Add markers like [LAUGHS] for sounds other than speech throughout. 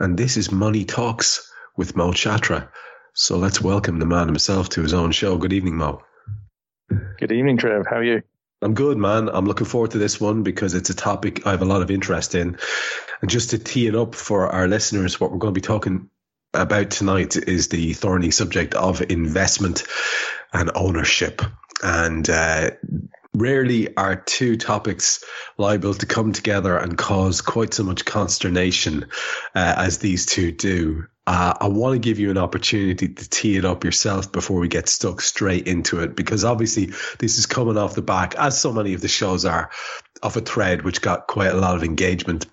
and this is Money Talks with Mo Chatra. So let's welcome the man himself to his own show. Good evening, Mo. Good evening, Trev. How are you? I'm good, man. I'm looking forward to this one because it's a topic I have a lot of interest in. And just to tee it up for our listeners, what we're going to be talking about tonight is the thorny subject of investment and ownership. And uh, Rarely are two topics liable to come together and cause quite so much consternation uh, as these two do. Uh, I want to give you an opportunity to tee it up yourself before we get stuck straight into it, because obviously this is coming off the back, as so many of the shows are, of a thread which got quite a lot of engagement,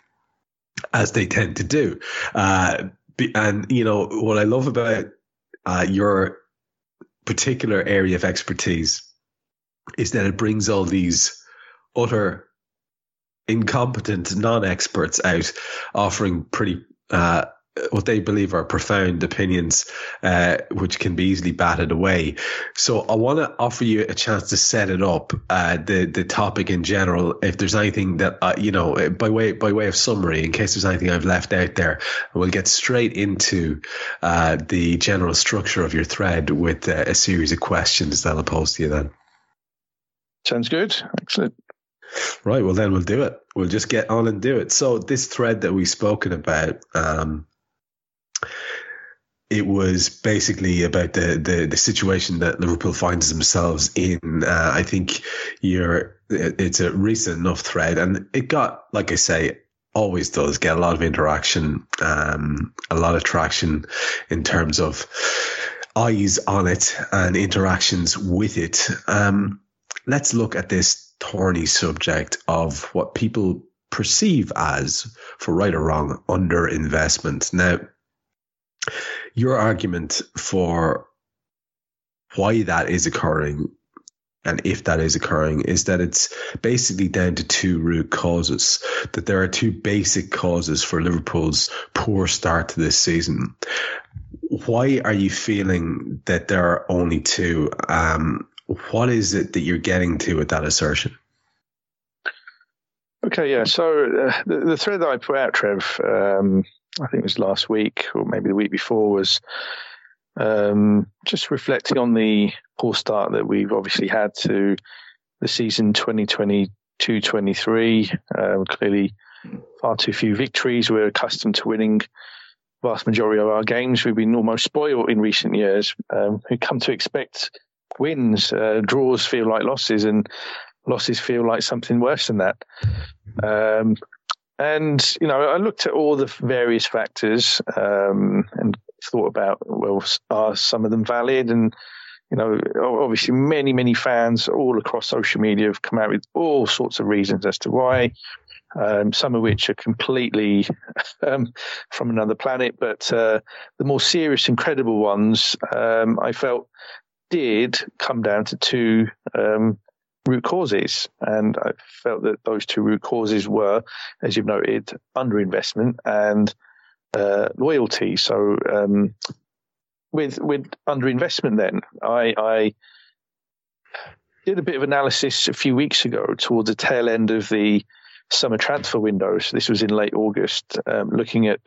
as they tend to do. Uh, and you know what I love about uh, your particular area of expertise is that it brings all these utter incompetent non-experts out offering pretty uh, what they believe are profound opinions, uh, which can be easily batted away. So I want to offer you a chance to set it up, uh, the the topic in general. If there's anything that uh, you know, by way by way of summary, in case there's anything I've left out there, we'll get straight into uh, the general structure of your thread with uh, a series of questions that I'll pose to you then. Sounds good. Excellent. Right. Well, then we'll do it. We'll just get on and do it. So this thread that we've spoken about, um, it was basically about the, the, the situation that Liverpool finds themselves in. Uh, I think you're, it's a recent enough thread and it got, like I say, always does get a lot of interaction, um, a lot of traction in terms of eyes on it and interactions with it. Um, let's look at this thorny subject of what people perceive as, for right or wrong, underinvestment. Now, your argument for why that is occurring and if that is occurring is that it's basically down to two root causes that there are two basic causes for liverpool's poor start to this season why are you feeling that there are only two um, what is it that you're getting to with that assertion? Okay, yeah. So uh, the, the, thread that I put out, Trev, um, I think it was last week or maybe the week before, was um, just reflecting on the poor start that we've obviously had to the season 2022 23. Um, clearly, far too few victories. We're accustomed to winning vast majority of our games. We've been almost spoiled in recent years. Um, we come to expect wins. Uh, draws feel like losses, and losses feel like something worse than that. Um, and you know, I looked at all the various factors um, and thought about well, are some of them valid? And you know, obviously, many many fans all across social media have come out with all sorts of reasons as to why. Um, some of which are completely [LAUGHS] um, from another planet, but uh, the more serious and credible ones, um, I felt did come down to two um, root causes. And I felt that those two root causes were, as you've noted, underinvestment and uh, loyalty. So, um, with with underinvestment, then I, I, did a bit of analysis a few weeks ago towards the tail end of the summer transfer window. So this was in late August, um, looking at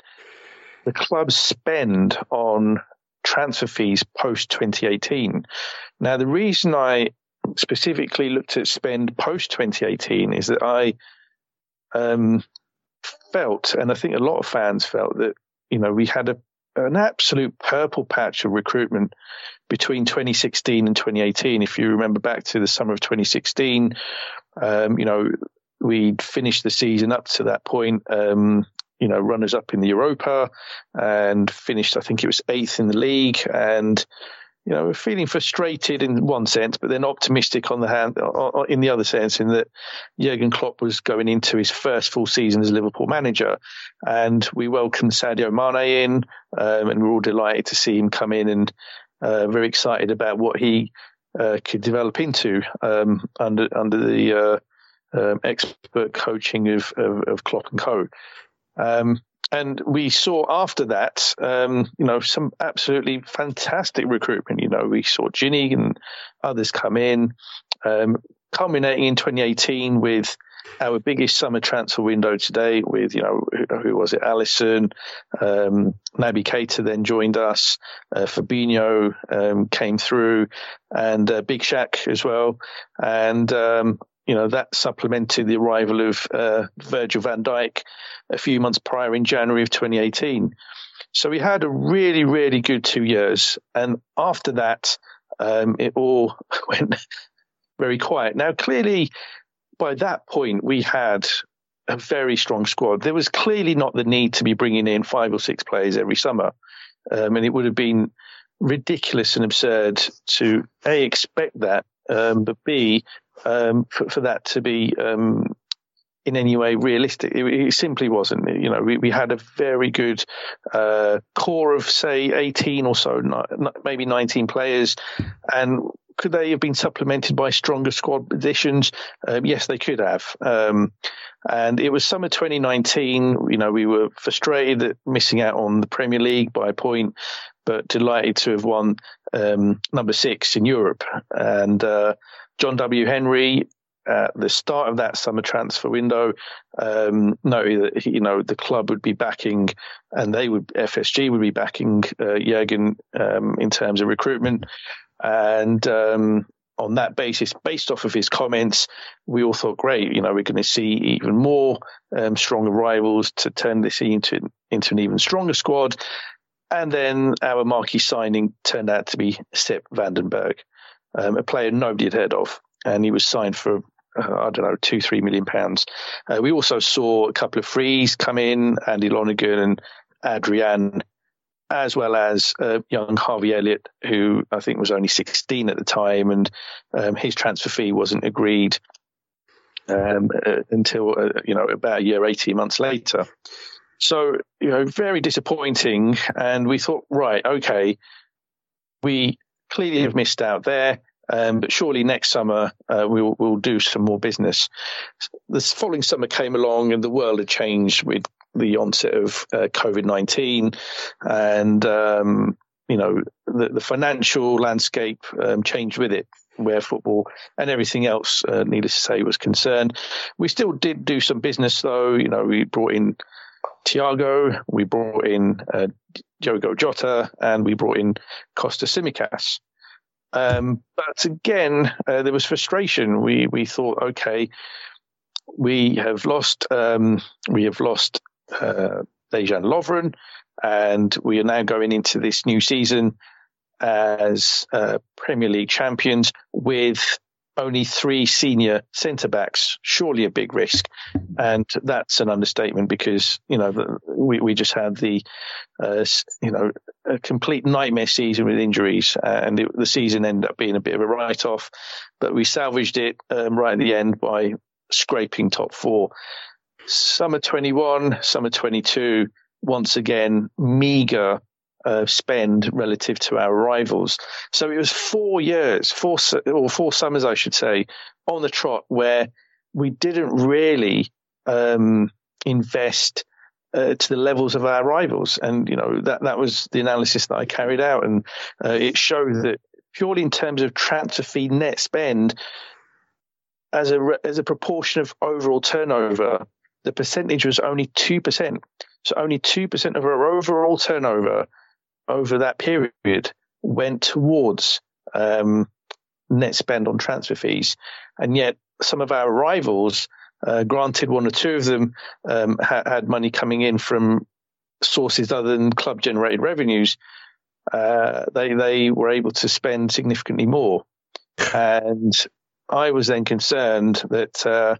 the club's spend on transfer fees post 2018. Now, the reason I specifically looked at spend post 2018 is that I um, felt, and I think a lot of fans felt that, you know, we had a an absolute purple patch of recruitment between 2016 and 2018. If you remember back to the summer of 2016, um, you know, we'd finished the season up to that point, um, you know, runners up in the Europa and finished, I think it was eighth in the league. And, you know, we're feeling frustrated in one sense, but then optimistic on the hand, in the other sense, in that Jurgen Klopp was going into his first full season as Liverpool manager, and we welcomed Sadio Mane in, um, and we are all delighted to see him come in, and uh, very excited about what he uh, could develop into um, under under the uh, um, expert coaching of, of, of Klopp and Co. Um, and we saw after that, um, you know, some absolutely fantastic recruitment. You know, we saw Gini and others come in, um, culminating in 2018 with our biggest summer transfer window today with, you know, who, who was it? Alisson, um, Naby Keita then joined us, uh, Fabinho, um, came through and, uh, Big Shaq as well. And, um, you know, that supplemented the arrival of uh, Virgil van Dijk a few months prior in January of 2018. So we had a really, really good two years. And after that, um, it all [LAUGHS] went very quiet. Now, clearly, by that point, we had a very strong squad. There was clearly not the need to be bringing in five or six players every summer. Um, and it would have been ridiculous and absurd to A, expect that, um, but B, um, for, for, that to be um, in any way realistic. It, it, simply wasn't. You know, we, we had a very good uh, core of say 18 or so, maybe 19 players, and could they have been supplemented by stronger squad additions? Um, yes, they could have. Um, and it was summer 2019. You know, we were frustrated at missing out on the Premier League by a point, but delighted to have won um, number six in Europe. And uh, John W. Henry at the start of that summer transfer window um, noted that you know the club would be backing and they would FSG would be backing uh, Jurgen um, in terms of recruitment and um, on that basis, based off of his comments, we all thought, great, you know, we're going to see even more um, stronger rivals to turn this into into an even stronger squad. And then our marquee signing turned out to be Sepp van den Berg um, a player nobody had heard of, and he was signed for uh, I don't know two three million pounds. Uh, we also saw a couple of frees come in, Andy Lonergan and Adrian, as well as uh, young Harvey Elliott, who I think was only 16 at the time, and um, his transfer fee wasn't agreed um, uh, until uh, you know about a year, 18 months later. So you know, very disappointing, and we thought, right, okay, we clearly have missed out there. Um, but surely next summer uh, we'll, we'll do some more business. This following summer came along and the world had changed with the onset of uh, COVID 19 and, um, you know, the, the financial landscape um, changed with it where football and everything else, uh, needless to say, was concerned. We still did do some business though. You know, we brought in Thiago, we brought in uh, Diogo Jota, and we brought in Costa Tsimikas. Um, but again, uh, there was frustration. We we thought, okay, we have lost um, we have lost uh, Dejan Lovren, and we are now going into this new season as uh, Premier League champions with only three senior centre backs, surely a big risk. And that's an understatement because, you know, we, we just had the, uh, you know, a complete nightmare season with injuries and it, the season ended up being a bit of a write off, but we salvaged it um, right at the end by scraping top four. Summer 21, summer 22, once again, meager uh, spend relative to our rivals. So it was four years, four or four summers, I should say, on the trot where we didn't really um, invest uh, to the levels of our rivals, and you know that that was the analysis that I carried out, and uh, it showed that purely in terms of transfer fee net spend, as a as a proportion of overall turnover, the percentage was only two percent. So only two percent of our overall turnover over that period went towards um, net spend on transfer fees. And yet some of our rivals, uh, granted one or two of them um, ha- had money coming in from sources other than club generated revenues, uh, they they were able to spend significantly more, [LAUGHS] and I was then concerned that uh,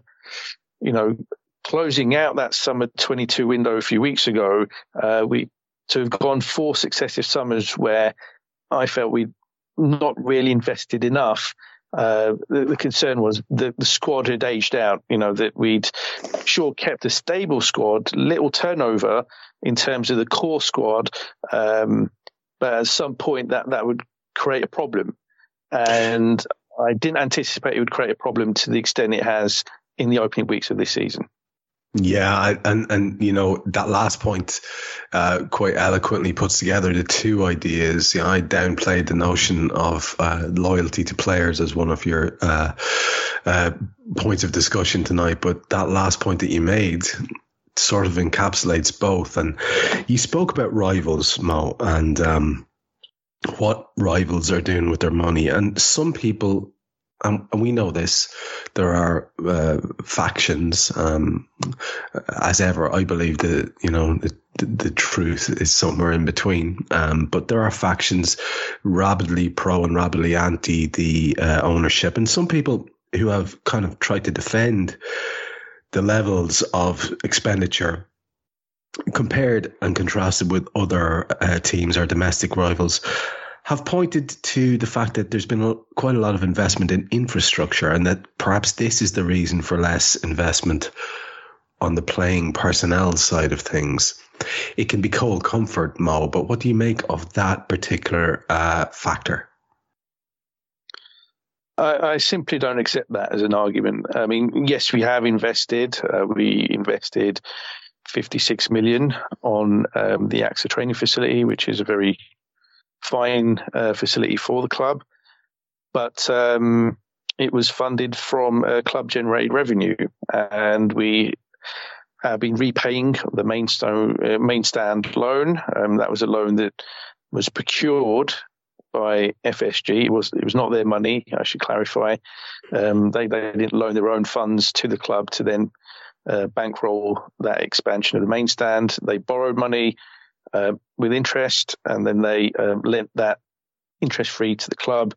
you know closing out that summer 22 window a few weeks ago, uh, we to have gone four successive summers where I felt we'd not really invested enough. Uh, the, the, concern was that the squad had aged out. You know that we'd sure kept a stable squad, little turnover in terms of the core squad, um, but at some point that that would create a problem, and I didn't anticipate it would create a problem to the extent it has in the opening weeks of this season. Yeah, and and you know that last point uh, quite eloquently puts together the two ideas. You know, I downplayed the notion of uh, loyalty to players as one of your uh, uh, points of discussion tonight, but that last point that you made sort of encapsulates both. And you spoke about rivals, Mo, and um, what rivals are doing with their money, and some people and, and we know this, there are uh, factions. Um, as ever, I believe that you know the, the, the, truth is somewhere in between. Um, but there are factions rabidly pro and rabidly anti the uh, ownership, and some people who have kind of tried to defend the levels of expenditure compared and contrasted with other uh, teams or domestic rivals have pointed to the fact that there's been quite a lot of investment in infrastructure and that perhaps this is the reason for less investment on the playing personnel side of things. It can be cold comfort, Mo, but what do you make of that particular uh, factor? I, I, simply don't accept that as an argument. I mean, yes, we have invested. Uh, we invested 56 million on um, the AXA training facility, which is a very fine uh, facility for the club, but um, it was funded from uh, club generated revenue, and we have been repaying the main, stone, uh, main stand loan. Um, that was a loan that was procured by FSG. It was it was not their money. I should clarify. Um, they they didn't loan their own funds to the club to then uh, bankroll that expansion of the main stand. They borrowed money uh, with interest, and then they um, lent that interest free to the club.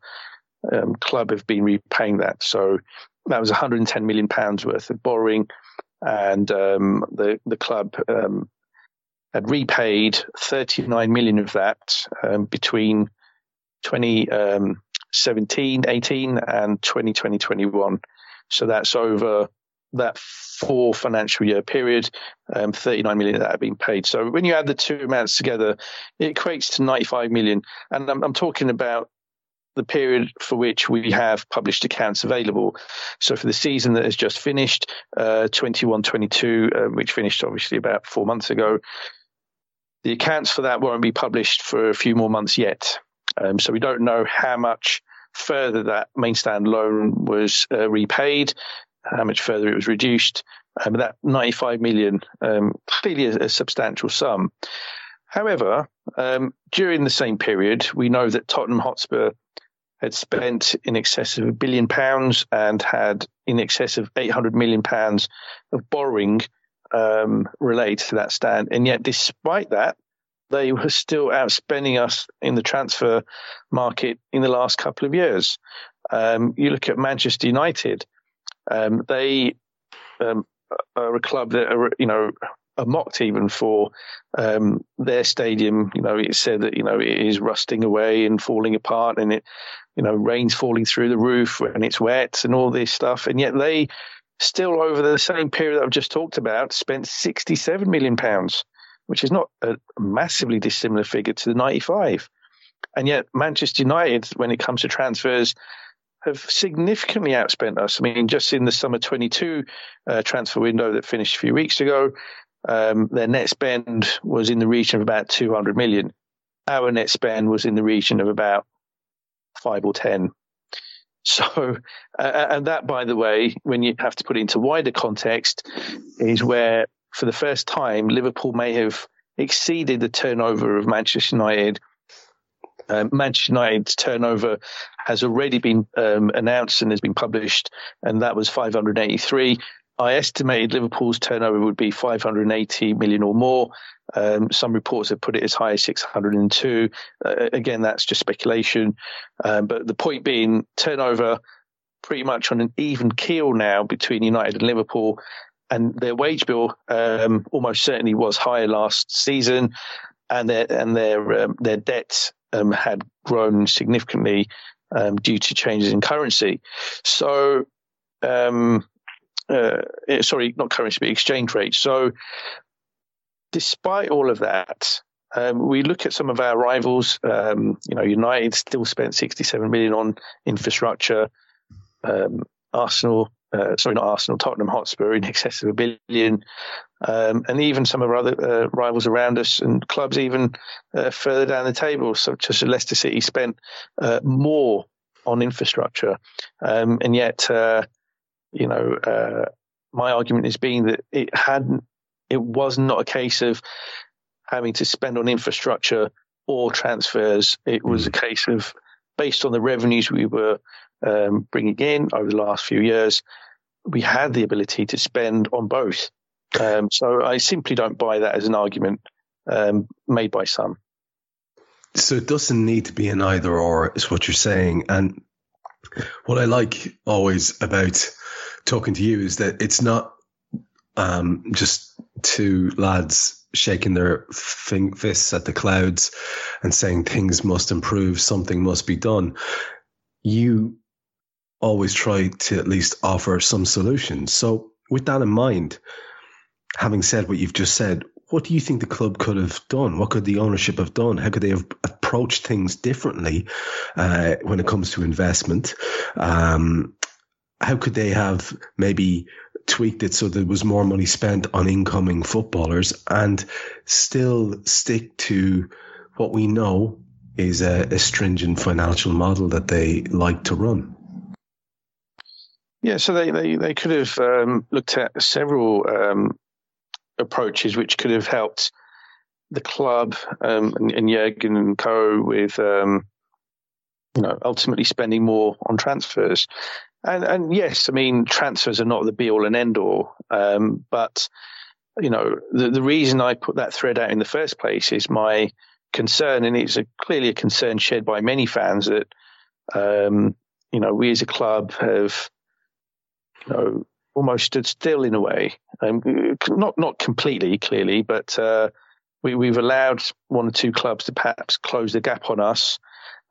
Um, club have been repaying that, so that was 110 million pounds worth of borrowing, and um, the the club um, had repaid 39 million of that um, between 2017, 18, and 2020, 21. So that's over that four financial year period, um, 39 million that have been paid. So when you add the two amounts together, it equates to 95 million. And I'm, I'm talking about the period for which we have published accounts available. So for the season that has just finished, uh, 21-22, uh, which finished obviously about four months ago, the accounts for that won't be published for a few more months yet. Um, so we don't know how much further that main stand loan was uh, repaid how much further it was reduced. Um, that 95 million, um, clearly a, a, substantial sum. However, um, during the same period, we know that Tottenham Hotspur had spent in excess of a billion pounds and had in excess of 800 million pounds of borrowing um, related to that stand. And yet, despite that, they were still outspending us in the transfer market in the last couple of years. Um, you look at Manchester United, um, they um, are a club that are, you know, are mocked even for um, their stadium. You know, it said that you know it is rusting away and falling apart, and it, you know, rain's falling through the roof and it's wet and all this stuff, and yet they still over the same period that I've just talked about spent 67 million pounds, which is not a massively dissimilar figure to the 95. And yet Manchester United, when it comes to transfers, have significantly outspent us. I mean, just in the summer 22 uh, transfer window that finished a few weeks ago, um, their net spend was in the region of about 200 million. Our net spend was in the region of about five or 10. So, [LAUGHS] uh, and that, by the way, when you have to put it into wider context, is where for the first time Liverpool may have exceeded the turnover of Manchester United um, Manchester United's turnover has already been um, announced and has been published, and that was 583. I estimated Liverpool's turnover would be 580 million or more. Um, some reports have put it as high as 602. Uh, again, that's just speculation. Um, but the point being, turnover pretty much on an even keel now between United and Liverpool. And their wage bill um, almost certainly was higher last season, and their and their um, their debt um, had grown significantly um, due to changes in currency. So um, uh, eh, sorry, not currency, but exchange rate. So, despite all of that, um, we look at some of our rivals. Um, you know, United still spent 67 million on infrastructure. Um, Arsenal, uh, sorry, not Arsenal, Tottenham Hotspur in excess of a billion, um, and even some of our other uh, rivals around us and clubs even uh, further down the table, such as Leicester City, spent uh, more on infrastructure, um, and yet uh, you know, uh, my argument has been that it hadn't, it was not a case of having to spend on infrastructure or transfers. It was a mm. case of based on the revenues we were um, bringing in over the last few years, we had the ability to spend on both. Um, so I simply don't buy that as an argument um, made by some. So it doesn't need to be an either or, is what you're saying. And what I like always about talking to you is that it's not um, just two lads shaking their fists at the clouds and saying things must improve, something must be done. You always try to at least offer some solutions. So, with that in mind, having said what you've just said, what do you think the club could have done? What could the ownership have done? How could they have approached things differently uh, when it comes to investment? Um, how could they have maybe tweaked it so there was more money spent on incoming footballers and still stick to what we know is a, a stringent financial model that they like to run? Yeah, so they, they, they could have um, looked at several um, approaches which could have helped the club um, and, and Jurgen and co with um, you know ultimately spending more on transfers. And, and yes, I mean, transfers are not the be all and end all. Um, but, you know, the, the reason I put that thread out in the first place is my concern, and it's a, clearly a concern shared by many fans that, um, you know, we as a club have, you know, almost stood still in a way. Um, not not completely, clearly, but uh, we, we've allowed one or two clubs to perhaps close the gap on us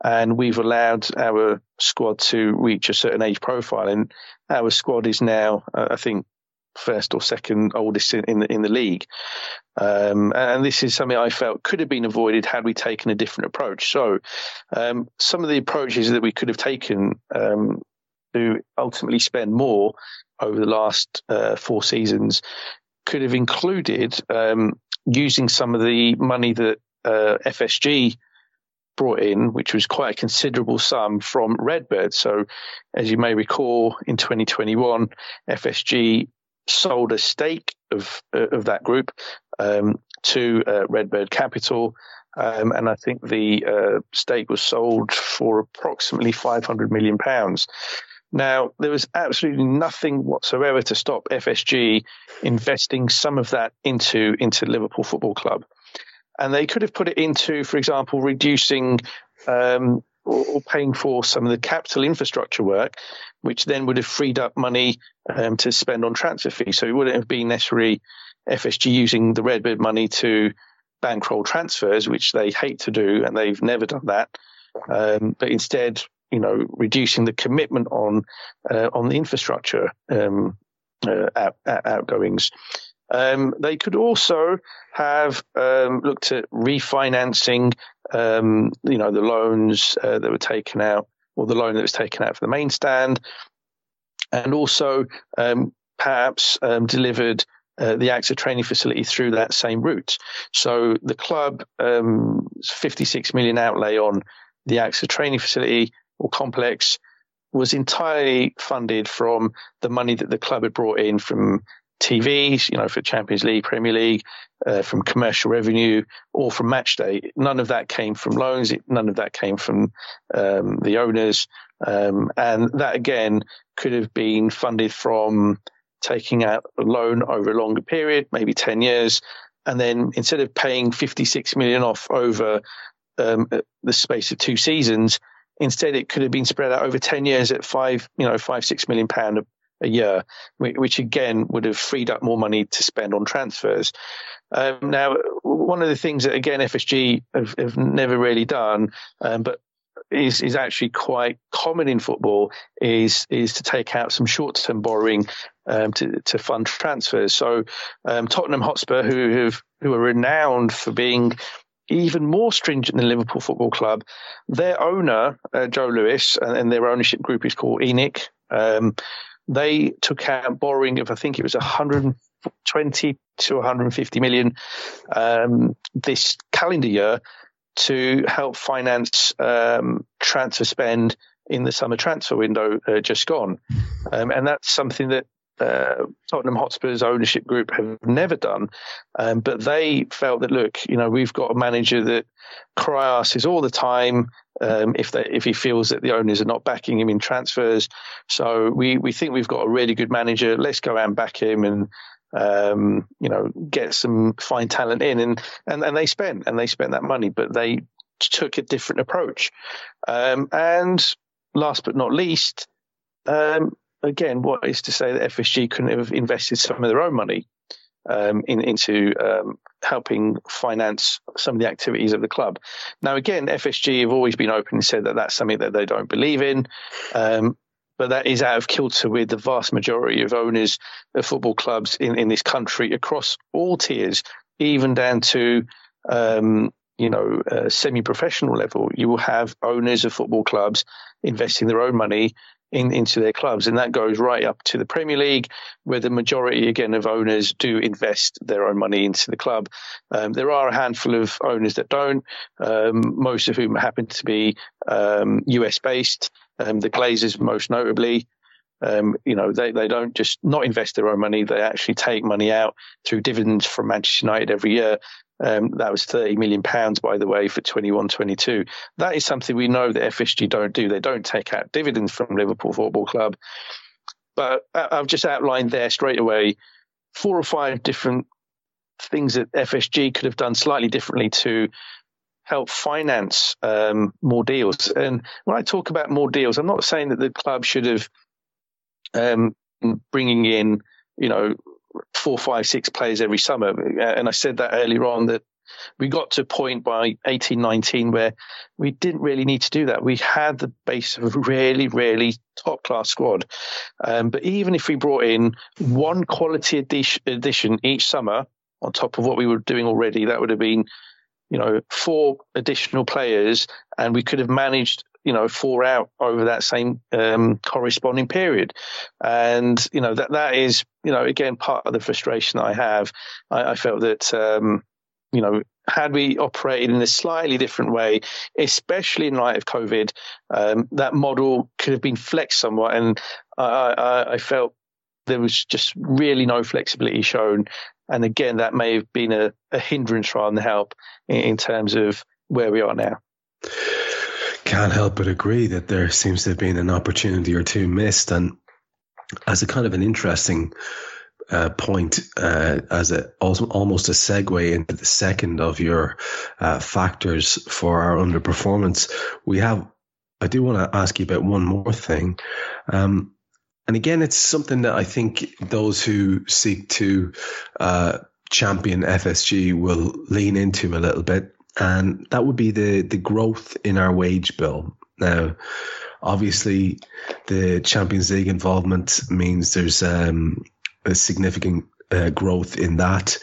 and we've allowed our squad to reach a certain age profile. And our squad is now, uh, I think, first or second oldest in, in the in the league. Um, and this is something I felt could have been avoided had we taken a different approach. So, um, some of the approaches that we could have taken um, to ultimately spend more over the last uh, four seasons could have included um, using some of the money that uh, FSG brought in, which was quite a considerable sum from Redbird. So, as you may recall, in 2021, FSG sold a stake of uh, of that group um, to uh, Redbird Capital. Um, and I think the uh, stake was sold for approximately 500 million pounds. Now, there was absolutely nothing whatsoever to stop FSG investing some of that into into Liverpool Football Club and they could have put it into, for example, reducing um, or, paying for some of the capital infrastructure work, which then would have freed up money um, to spend on transfer fees. So it wouldn't have been necessarily FSG using the Redbird money to bankroll transfers, which they hate to do, and they've never done that. Um, but instead, you know, reducing the commitment on uh, on the infrastructure um, uh, out, outgoings. Um, they could also have um, looked at refinancing, um, you know, the loans uh, that were taken out, or the loan that was taken out for the main stand, and also um, perhaps um, delivered uh, the AXA training facility through that same route. So the club, um, 56 million outlay on the AXA training facility or complex was entirely funded from the money that the club had brought in from TVs, you know, for Champions League, Premier League, uh, from commercial revenue, or from match day. None of that came from loans. It, none of that came from um, the owners. Um, and that again could have been funded from taking out a loan over a longer period, maybe 10 years, and then instead of paying 56 million off over um, the space of two seasons, instead it could have been spread out over 10 years at five, you know, five, six million pound a, a year, which again would have freed up more money to spend on transfers. Um, now, one of the things that again FSG have, have never really done, um, but is is actually quite common in football is is to take out some short term borrowing um, to to fund transfers. So um, Tottenham Hotspur, who have who are renowned for being even more stringent than Liverpool Football Club, their owner uh, Joe Lewis and, and, their ownership group is called ENIC. Um, they took out borrowing of I think it was 120 to 150 million um, this calendar year to help finance um, transfer spend in the summer transfer window uh, just gone. Um, and that's something that uh, Tottenham Hotspur's ownership group have never done. Um, but they felt that, look, you know, we've got a manager that cries all the time um, if they, if he feels that the owners are not backing him in transfers. So we, we think we've got a really good manager. Let's go and back him and um, you know, get some fine talent in, and, and and they spent and they spent that money, but they took a different approach. Um, and last but not least, um, again, what is to say that FSG couldn't have invested some of their own money um, in, into um, helping finance some of the activities of the club. Now, again, FSG have always been open and said that that's something that they don't believe in. Um, but that is out of kilter with the vast majority of owners of football clubs in, in this country across all tiers, even down to um, you know uh, semi-professional level. You will have owners of football clubs investing their own money in, into their clubs, and that goes right up to the Premier League, where the majority again of owners do invest their own money into the club. Um, there are a handful of owners that don't, um, most of whom happen to be um, US based. Um, the Glazers, most notably, um, you know, they, they don't just not invest their own money. They actually take money out through dividends from Manchester United every year. Um, that was 30 million pounds, by the way, for 21 22. That is something we know that FSG don't do. They don't take out dividends from Liverpool Football Club. But I've just outlined there straight away four or five different things that FSG could have done slightly differently to help finance um, more deals. And when I talk about more deals, I'm not saying that the club should have um, bringing in, you know, four, five, six players every summer. And I said that earlier on that we got to a point by 18, 19 where we didn't really need to do that. We had the base of a really, really top class squad. Um, but even if we brought in one quality addition each summer on top of what we were doing already, that would have been you know, four additional players, and we could have managed, you know, four out over that same um, corresponding period. And you know that that is, you know, again part of the frustration I have. I, I felt that. Um, you know, had we operated in a slightly different way, especially in light of COVID, um, that model could have been flexed somewhat. And I, I, I, felt there was just really no flexibility shown. And again, that may have been a, a hindrance rather than help in, in terms of where we are now. Can't help but agree that there seems to have been an opportunity or two missed. And as a kind of an interesting uh, point, uh, as a almost a segue into the second of your uh, factors for our underperformance, we have. I do want to ask you about one more thing. Um, and again, it's something that I think those who seek to uh, champion FSG will lean into a little bit, and that would be the the growth in our wage bill. Now, obviously, the Champions League involvement means there's um, a significant uh, growth in that.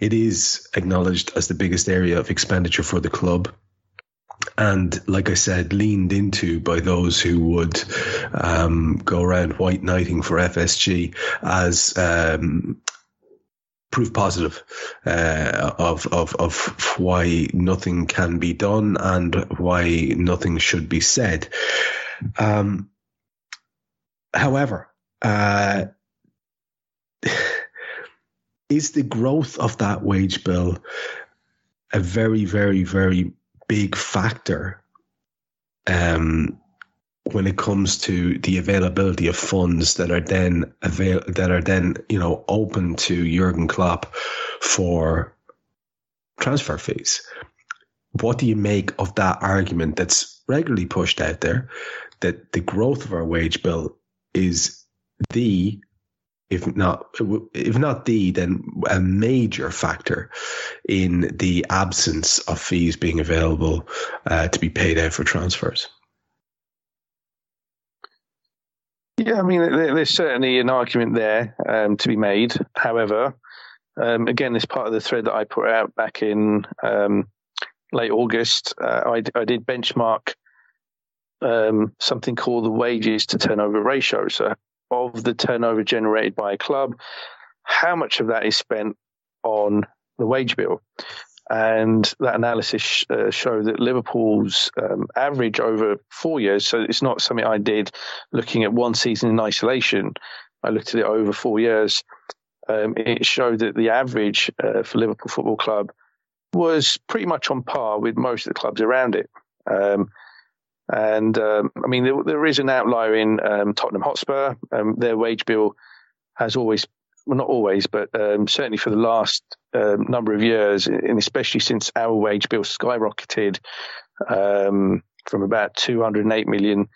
It is acknowledged as the biggest area of expenditure for the club and like I said, leaned into by those who would um, go around white knighting for FSG as um, proof positive uh, of, of of why nothing can be done and why nothing should be said. Um, however, uh, [SIGHS] is the growth of that wage bill a very, very, very big factor um, when it comes to the availability of funds that are then avail that are then you know open to Jurgen Klopp for transfer fees. What do you make of that argument that's regularly pushed out there that the growth of our wage bill is the if not if not the then a major factor in the absence of fees being available uh, to be paid out for transfers. Yeah, I mean, there's certainly an argument there um, to be made. However, um, again, this part of the thread that I put out back in um, late August, uh, I, I, did benchmark um, something called the wages to turnover ratio. So, of the turnover generated by a club, how much of that is spent on the wage bill? And that analysis uh, showed that Liverpool's um, average over four years, so it's not something I did looking at one season in isolation. I looked at it over four years. Um, it showed that the average uh, for Liverpool Football Club was pretty much on par with most of the clubs around it. Um, and um, I mean, there, there is an outlier in um, Tottenham Hotspur. Um, their wage bill has always well, not always, but um, certainly for the last um, number of years, and especially since our wage bill skyrocketed um, from about 208 million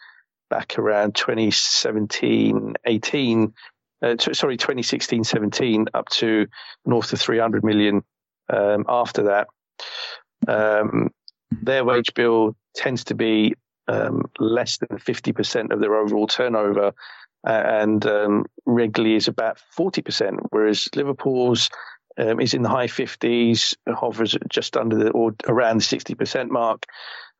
back around 2017 18, uh, t- sorry, 2016 17, up to north of 300 million um, after that. Um, their wage bill tends to be um, less than 50% of their overall turnover and um, regularly is about 40%, whereas Liverpool's um, is in the high 50s, hovers just under the, or around the 60% mark.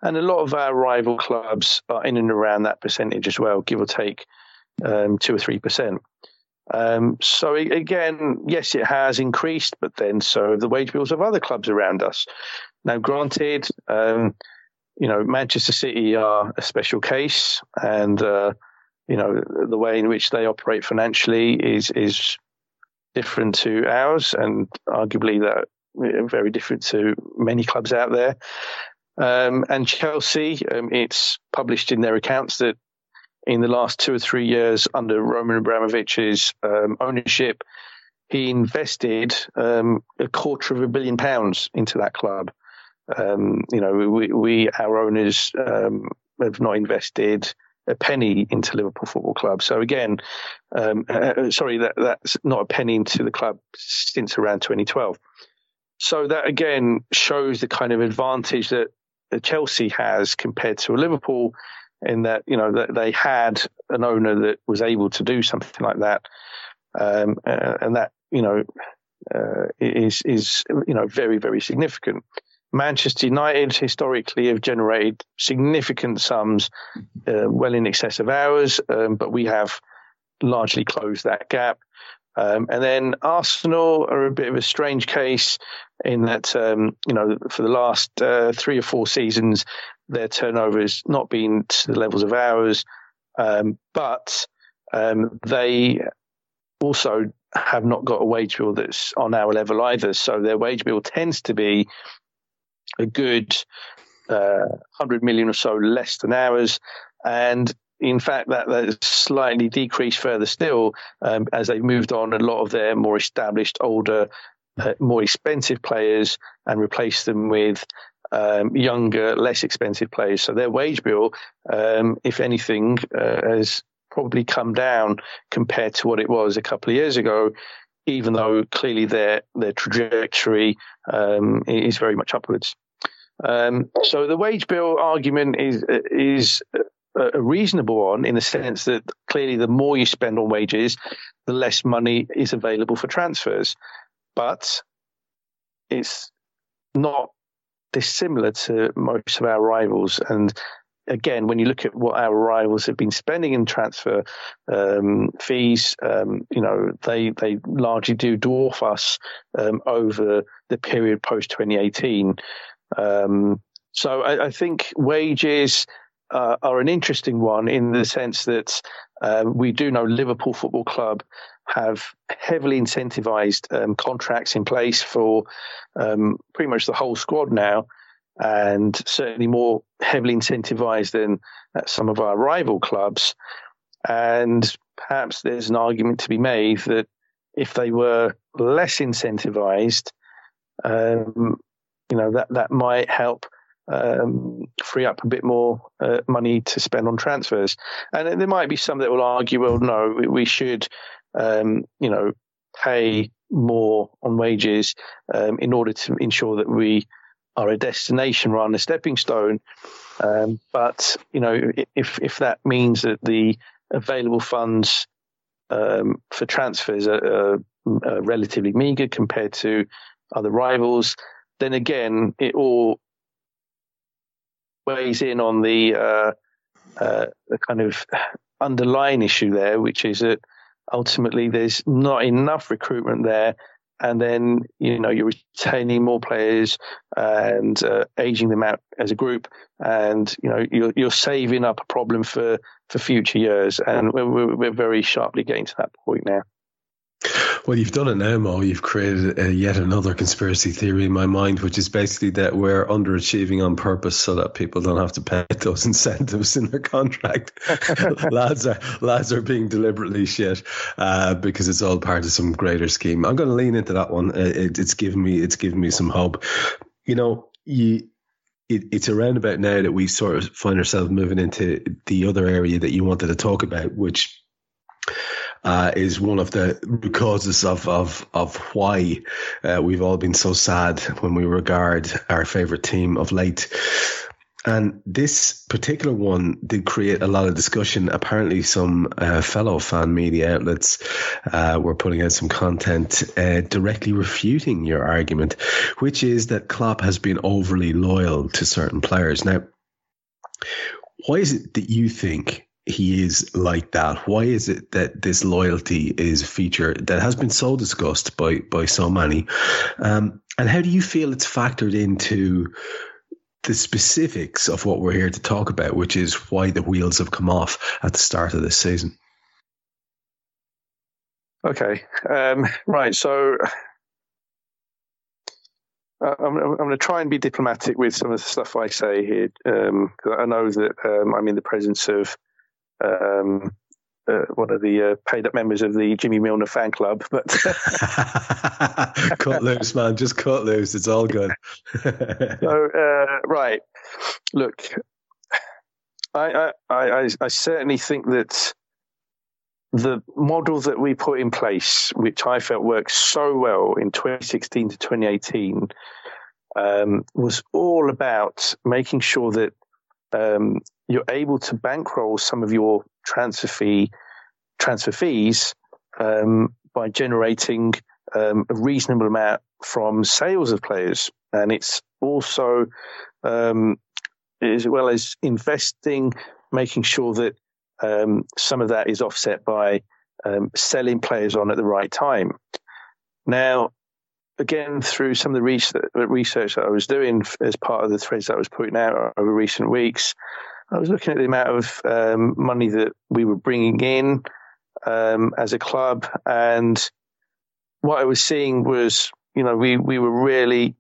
And a lot of our rival clubs are in and around that percentage as well, give or take um, two or 3%. Um, so again, yes, it has increased, but then so have the wage bills of other clubs around us. Now, granted, um, you know, Manchester City are a special case, and uh, you know the way in which they operate financially is is different to ours, and arguably that very different to many clubs out there. Um, and Chelsea, um, it's published in their accounts that in the last two or three years under Roman Abramovich's um, ownership, he invested um, a quarter of a billion pounds into that club. Um, you know, we, we our owners um, have not invested a penny into Liverpool Football Club. So again, um, uh, uh, sorry, that that's not a penny into the club since around 2012. So that again shows the kind of advantage that Chelsea has compared to Liverpool, in that you know that they had an owner that was able to do something like that, um, uh, and that you know uh, is is you know very very significant. Manchester United historically have generated significant sums, uh, well in excess of ours, um, but we have largely closed that gap. Um, and then Arsenal are a bit of a strange case in that, um, you know, for the last uh, three or four seasons, their turnover has not been to the levels of ours, um, but um, they also have not got a wage bill that's on our level either. So their wage bill tends to be a good uh, 100 million or so less than ours. And in fact, that, that slightly decreased further still um, as they've moved on a lot of their more established, older, uh, more expensive players and replaced them with um, younger, less expensive players. So their wage bill, um, if anything, uh, has probably come down compared to what it was a couple of years ago even though clearly their their trajectory um, is very much upwards. Um, so the wage bill argument is is a reasonable one in the sense that clearly the more you spend on wages, the less money is available for transfers. But it's not dissimilar to most of our rivals, and again, when you look at what our rivals have been spending in transfer um, fees, um, you know, they they largely do dwarf us um, over the period post 2018. Um, so I, I, think wages uh, are an interesting one in the sense that uh, we do know Liverpool Football Club have heavily incentivized um, contracts in place for pretty much the whole squad now. And certainly more heavily incentivized than at some of our rival clubs. And perhaps there's an argument to be made that if they were less incentivized, um, you know, that, that might help um, free up a bit more uh, money to spend on transfers. And there might be some that will argue, well, no, we should, um, you know, pay more on wages um, in order to ensure that we are a destination rather than a stepping stone. Um, but you know, if if that means that the available funds um, for transfers are, are, are, relatively meager compared to other rivals, then again, it all weighs in on the, uh, uh, the kind of underlying issue there, which is that ultimately there's not enough recruitment there and then you know you're retaining more players and uh, aging them out as a group, and you know you're, you're saving up a problem for for future years, and we're, we're very sharply getting to that point now. Well, you've done it now, Mo. You've created uh, yet another conspiracy theory in my mind, which is basically that we're underachieving on purpose so that people don't have to pay [LAUGHS] those incentives in their contract. [LAUGHS] lads are lads are being deliberately shit uh, because it's all part of some greater scheme. I'm going to lean into that one. Uh, it, it's given me it's given me some hope. You know, you it, it's around about now that we sort of find ourselves moving into the other area that you wanted to talk about, which uh, is one of the causes of of of why uh, we've all been so sad when we regard our favorite team of late. And this particular one did create a lot of discussion. Apparently, some uh, fellow fan media outlets uh, were putting out some content uh, directly refuting your argument, which is that Klopp has been overly loyal to certain players. Now, why is it that you think he is like that? Why is it that this loyalty is a feature that has been so discussed by by so many? Um, and how do you feel it's factored into the specifics of what we're here to talk about, which is why the wheels have come off at the start of this season? Okay, um, right. So uh, I'm, I'm going to try and be diplomatic with some of the stuff I say here. Um, I know that um, I'm in the presence of um, uh, one of the uh, paid up members of the Jimmy Milner fan club. But [LAUGHS] cut loose, man, just cut loose. It's all good. [LAUGHS] so uh, right, look, I, I, I, I certainly think that the model that we put in place, which I felt worked so well in 2016 to 2018, um, was all about making sure that um, you're able to bankroll some of your transfer fee transfer fees um, by generating um, a reasonable amount from sales of players, and it's also um, as well as investing, making sure that um, some of that is offset by um, selling players on at the right time. Now, again, through some of the research, that I was doing as part of the threads that I was putting out over recent weeks, I was looking at the amount of um, money that we were bringing in um, as a club, and what I was seeing was, you know, we we were really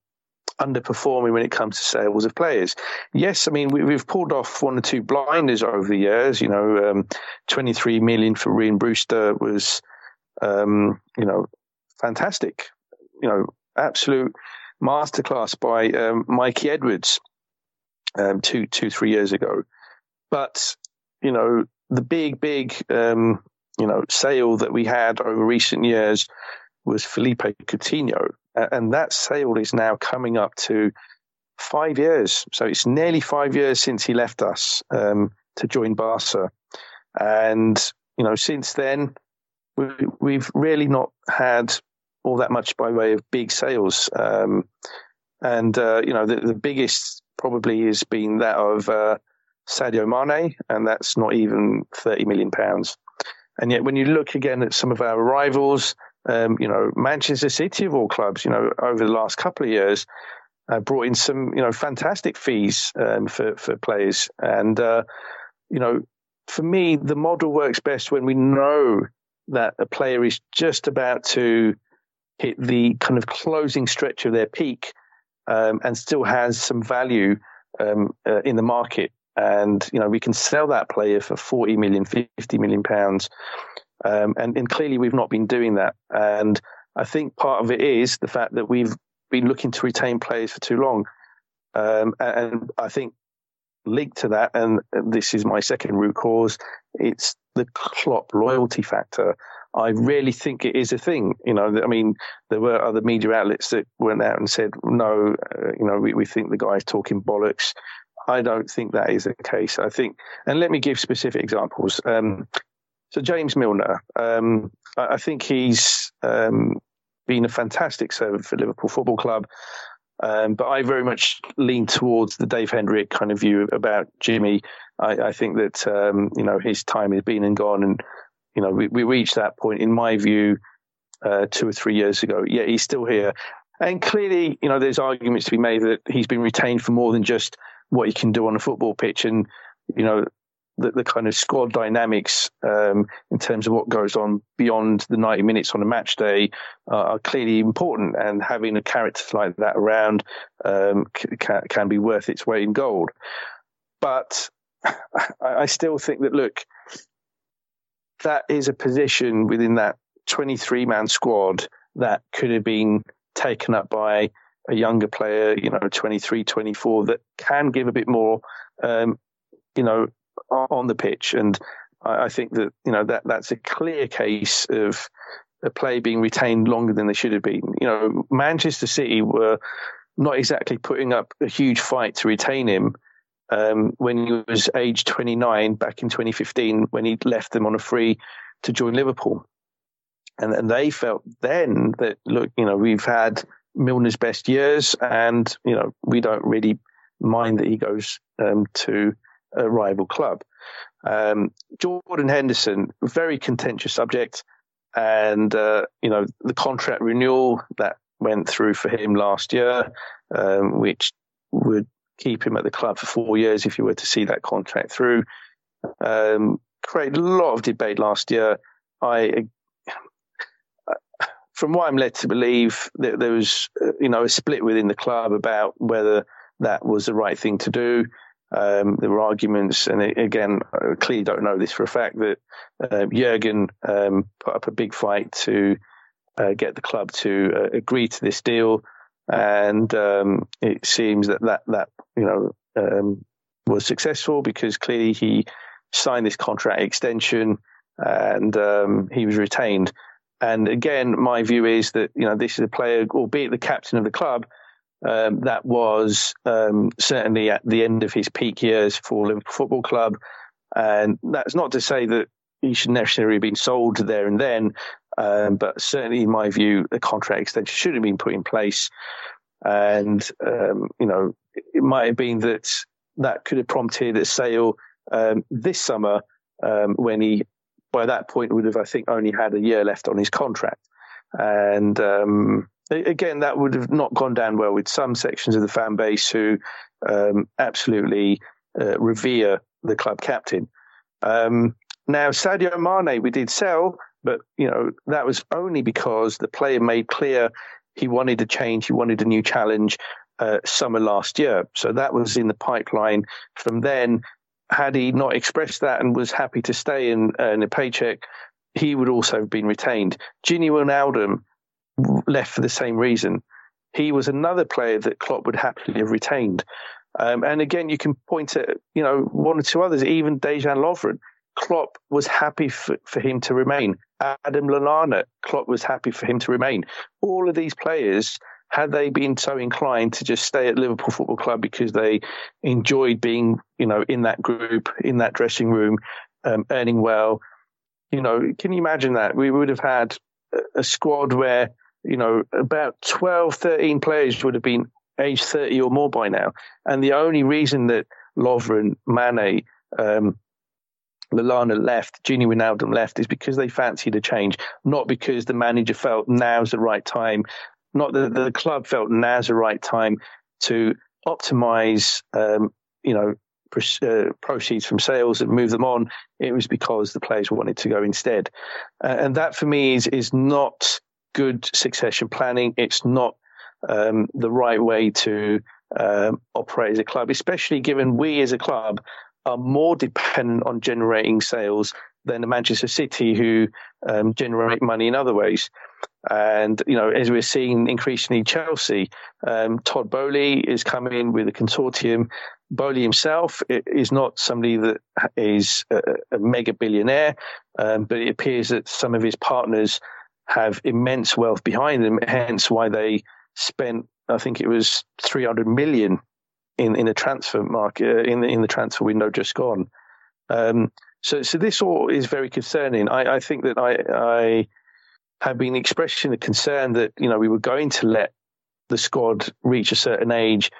underperforming when it comes to sales of players. Yes, I mean we, have pulled off one or two blinders over the years. You know, um, 23 million for Rhian Brewster was, um, you know, fantastic. You know, absolute masterclass by um, Mikey Edwards um, two, two, three years ago. But, you know, the big, big, um, you know, sale that we had over recent years was Philippe Coutinho. And that sale is now coming up to five years. So it's nearly five years since he left us um, to join Barca. And, you know, since then, we, have really not had all that much by way of big sales. Um, and, uh, you know, the, the, biggest probably has been that of uh, Sadio Mane, and that's not even 30 million pounds. And yet, when you look again at some of our rivals, um, you know, Manchester City of all clubs, you know, over the last couple of years, uh, brought in some, you know, fantastic fees um, for for players. And uh, you know, for me, the model works best when we know that a player is just about to hit the kind of closing stretch of their peak, um, and still has some value um, uh, in the market. And, you know, we can sell that player for 40 million, 50 million pounds. Um, and, and clearly we've not been doing that. And I think part of it is the fact that we've been looking to retain players for too long. Um, and I think linked to that, and this is my second root cause, it's the Klopp loyalty factor. I really think it is a thing. You know, I mean, there were other media outlets that went out and said, no, uh, you know, we, we think the guy's talking bollocks. I don't think that is the case. I think, and let me give specific examples. Um, so James Milner, um, I, I, think he's um, been a fantastic servant for Liverpool Football Club. Um, but I very much lean towards the Dave Hendrick kind of view about Jimmy. I, I think that um, you know his time has been and gone, and you know we, we reached that point, in my view, uh, two or three years ago. Yet he's still here, and clearly, you know, there's arguments to be made that he's been retained for more than just what he can do on a football pitch, and you know, the, the kind of squad dynamics um, in terms of what goes on beyond the 90 minutes on a match day uh, are clearly important. And having a character like that around um, can, can be worth its weight in gold. But [LAUGHS] I, still think that, look, that is a position within that 23 man squad that could have been taken up by a younger player, you know, 23, 24, that can give a bit more, um, you know, on the pitch. And I, I think that you know that that's a clear case of a play being retained longer than they should have been. You know, Manchester City were not exactly putting up a huge fight to retain him um, when he was age 29 back in 2015 when he left them on a free to join Liverpool. And, and they felt then that, look, you know, we've had Milner's best years and, you know, we don't really mind that he goes um, to a rival club. Um, Jordan Henderson, very contentious subject, and uh, you know the contract renewal that went through for him last year, um, which would keep him at the club for four years if you were to see that contract through. Um, created a lot of debate last year. I, from what I'm led to believe, that there was uh, you know a split within the club about whether that was the right thing to do. Um, there were arguments, and again, I clearly don't know this for a fact that uh, Jurgen um, put up a big fight to uh, get the club to uh, agree to this deal, and um, it seems that that that you know um, was successful because clearly he signed this contract extension and um, he was retained. And again, my view is that you know this is a player, albeit the captain of the club, um, that was um, certainly at the end of his peak years for Liverpool Football Club. And that's not to say that he should necessarily have been sold there and then, um, but certainly, in my view, the contract extension should have been put in place. And, um, you know, it might have been that that could have prompted a sale um, this summer um, when he, by that point, would have, I think, only had a year left on his contract. And, again, that would have not gone down well with some sections of the fan base who um, absolutely uh, revere the club captain. Um, now, Sadio Mane, we did sell, but you know that was only because the player made clear he wanted a change, he wanted a new challenge. Uh, summer last year, so that was in the pipeline. From then, had he not expressed that and was happy to stay in, uh, in a paycheck, he would also have been retained. Gini Wijnaldum left for the same reason. He was another player that Klopp would happily have retained. Um, and again, you can point at you know one or two others, even Dejan Lovren. Klopp was happy for, for him to remain. Adam Lallana, Klopp was happy for him to remain. All of these players, had they been so inclined to just stay at Liverpool Football Club because they enjoyed being, you know, in that group, in that dressing room, um, earning well, you know, can you imagine that? We would have had a squad where you know, about 12, 13 players would have been age 30 or more by now. And the only reason that Lovren, Mane, um, Lallana left, Gini Wijnaldum left, is because they fancied a change, not because the manager felt now's the right time, not that the club felt now's the right time to optimize, um, you know, uh, proceeds from sales and move them on. It was because the players wanted to go instead. Uh, and that for me is, is not good succession planning. It's not um, the right way to um, operate as a club, especially given we as a club are more dependent on generating sales than Manchester City, who um, generate money in other ways. And, you know, as we're seeing increasingly Chelsea, um, Todd Boehly is coming in with a consortium. Boehly himself is not somebody that is a, a mega billionaire, um, but it appears that some of his partners have immense wealth behind them, hence why they spent, I think it was 300 million in, in a transfer market, uh, in, in the transfer window just gone. Um, so, so this all is very concerning. I, I think that I, I have been expressing a concern that you know we were going to let the squad reach a certain age,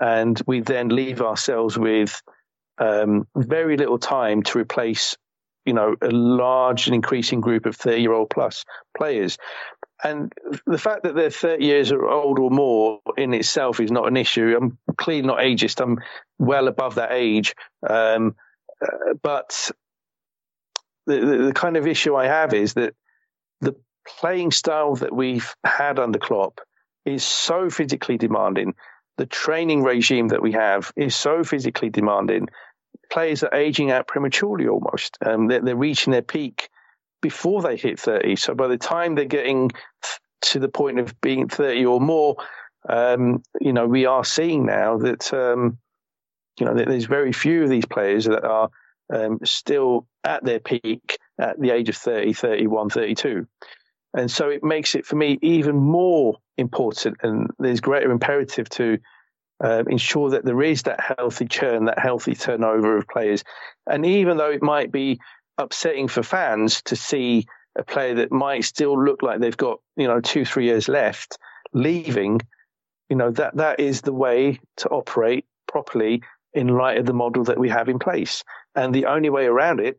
and we then leave ourselves with um, very little time to replace, you know, a large and increasing group of thirty-year-old plus players. And the fact that they're 30 years old or more in itself is not an issue. I'm clearly not ageist. I'm well above that age. Um, uh, but the, the, the kind of issue I have is that the playing style that we've had under Klopp is so physically demanding. The training regime that we have is so physically demanding. Players are aging out prematurely almost. Um, they're, they're reaching their peak before they hit 30. So by the time they're getting to the point of being 30 or more, um, you know, we are seeing now that, um, you know, there's very few of these players that are um, still at their peak at the age of 30, 31, 32. And so it makes it for me even more important and there's greater imperative to um, ensure that there is that healthy churn, that healthy turnover of players. And even though it might be upsetting for fans to see a player that might still look like they've got, you know, two, three years left leaving, you know, that, that is the way to operate properly in light of the model that we have in place. And the only way around it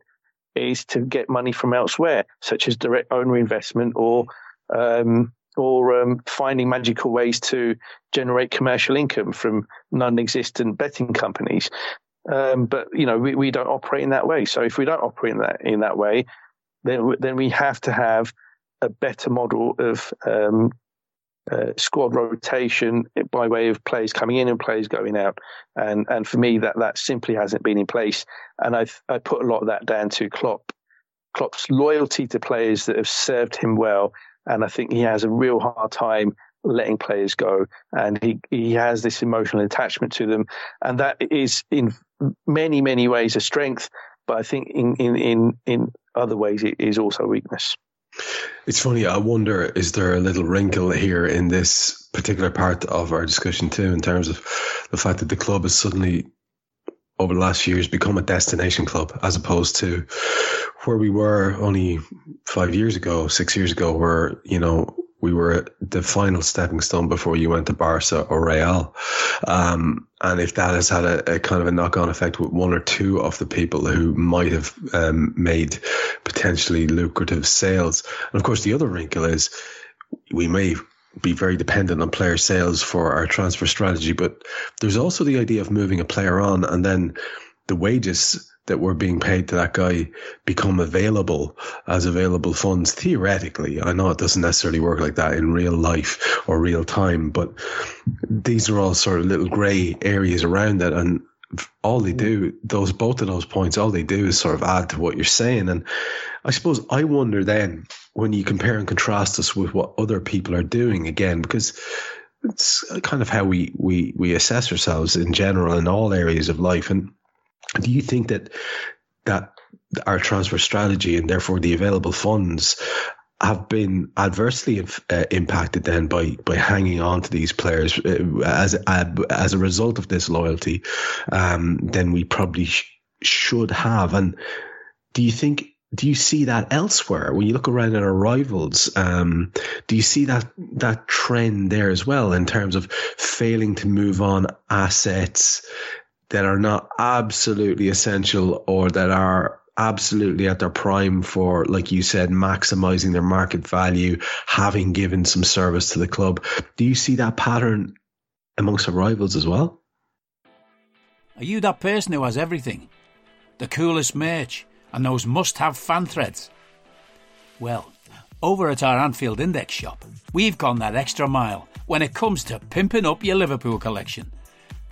is to get money from elsewhere, such as direct owner investment or um, or um, finding magical ways to generate commercial income from non-existent betting companies. Um, but you know, we, we don't operate in that way. So if we don't operate in that in that way, then then we have to have a better model of um, uh, squad rotation by way of players coming in and players going out. And and for me, that that simply hasn't been in place. And I I put a lot of that down to Klopp. Klopp's loyalty to players that have served him well, and I think he has a real hard time letting players go, and he he has this emotional attachment to them, and that is in many many ways a strength, but I think in in in in other ways it is also weakness. It's funny. I wonder, is there a little wrinkle here in this particular part of our discussion too, in terms of the fact that the club has suddenly, over the last few years, become a destination club as opposed to where we were only five years ago, six years ago, where you know we were the final stepping stone before you went to Barca or Real. Um, and if that has had a, a, kind of a knock on effect with one or two of the people who might have um, made potentially lucrative sales. And of course, the other wrinkle is we may be very dependent on player sales for our transfer strategy, but there's also the idea of moving a player on and then the wages that were being paid to that guy become available as available funds theoretically. I know it doesn't necessarily work like that in real life or real time, but these are all sort of little grey areas around it. And all they do, those both of those points, all they do is sort of add to what you're saying. And I suppose I wonder then when you compare and contrast us with what other people are doing again, because it's kind of how we, we, we assess ourselves in general in all areas of life. And do you think that that our transfer strategy and therefore the available funds have been adversely uh, impacted then by by hanging on to these players uh, as uh, as a result of this loyalty um, then we probably sh- should have? And do you think do you see that elsewhere? When you look around at our rivals um, do you see that that trend there as well in terms of failing to move on assets that are not absolutely essential or that are absolutely at their prime for, like you said, maximizing their market value, having given some service to the club. Do you see that pattern amongst our rivals as well? Are you that person who has everything? The coolest merch and those must have fan threads? Well, Over at our Anfield Index shop, we've gone that extra mile when it comes to pimping up your Liverpool collection.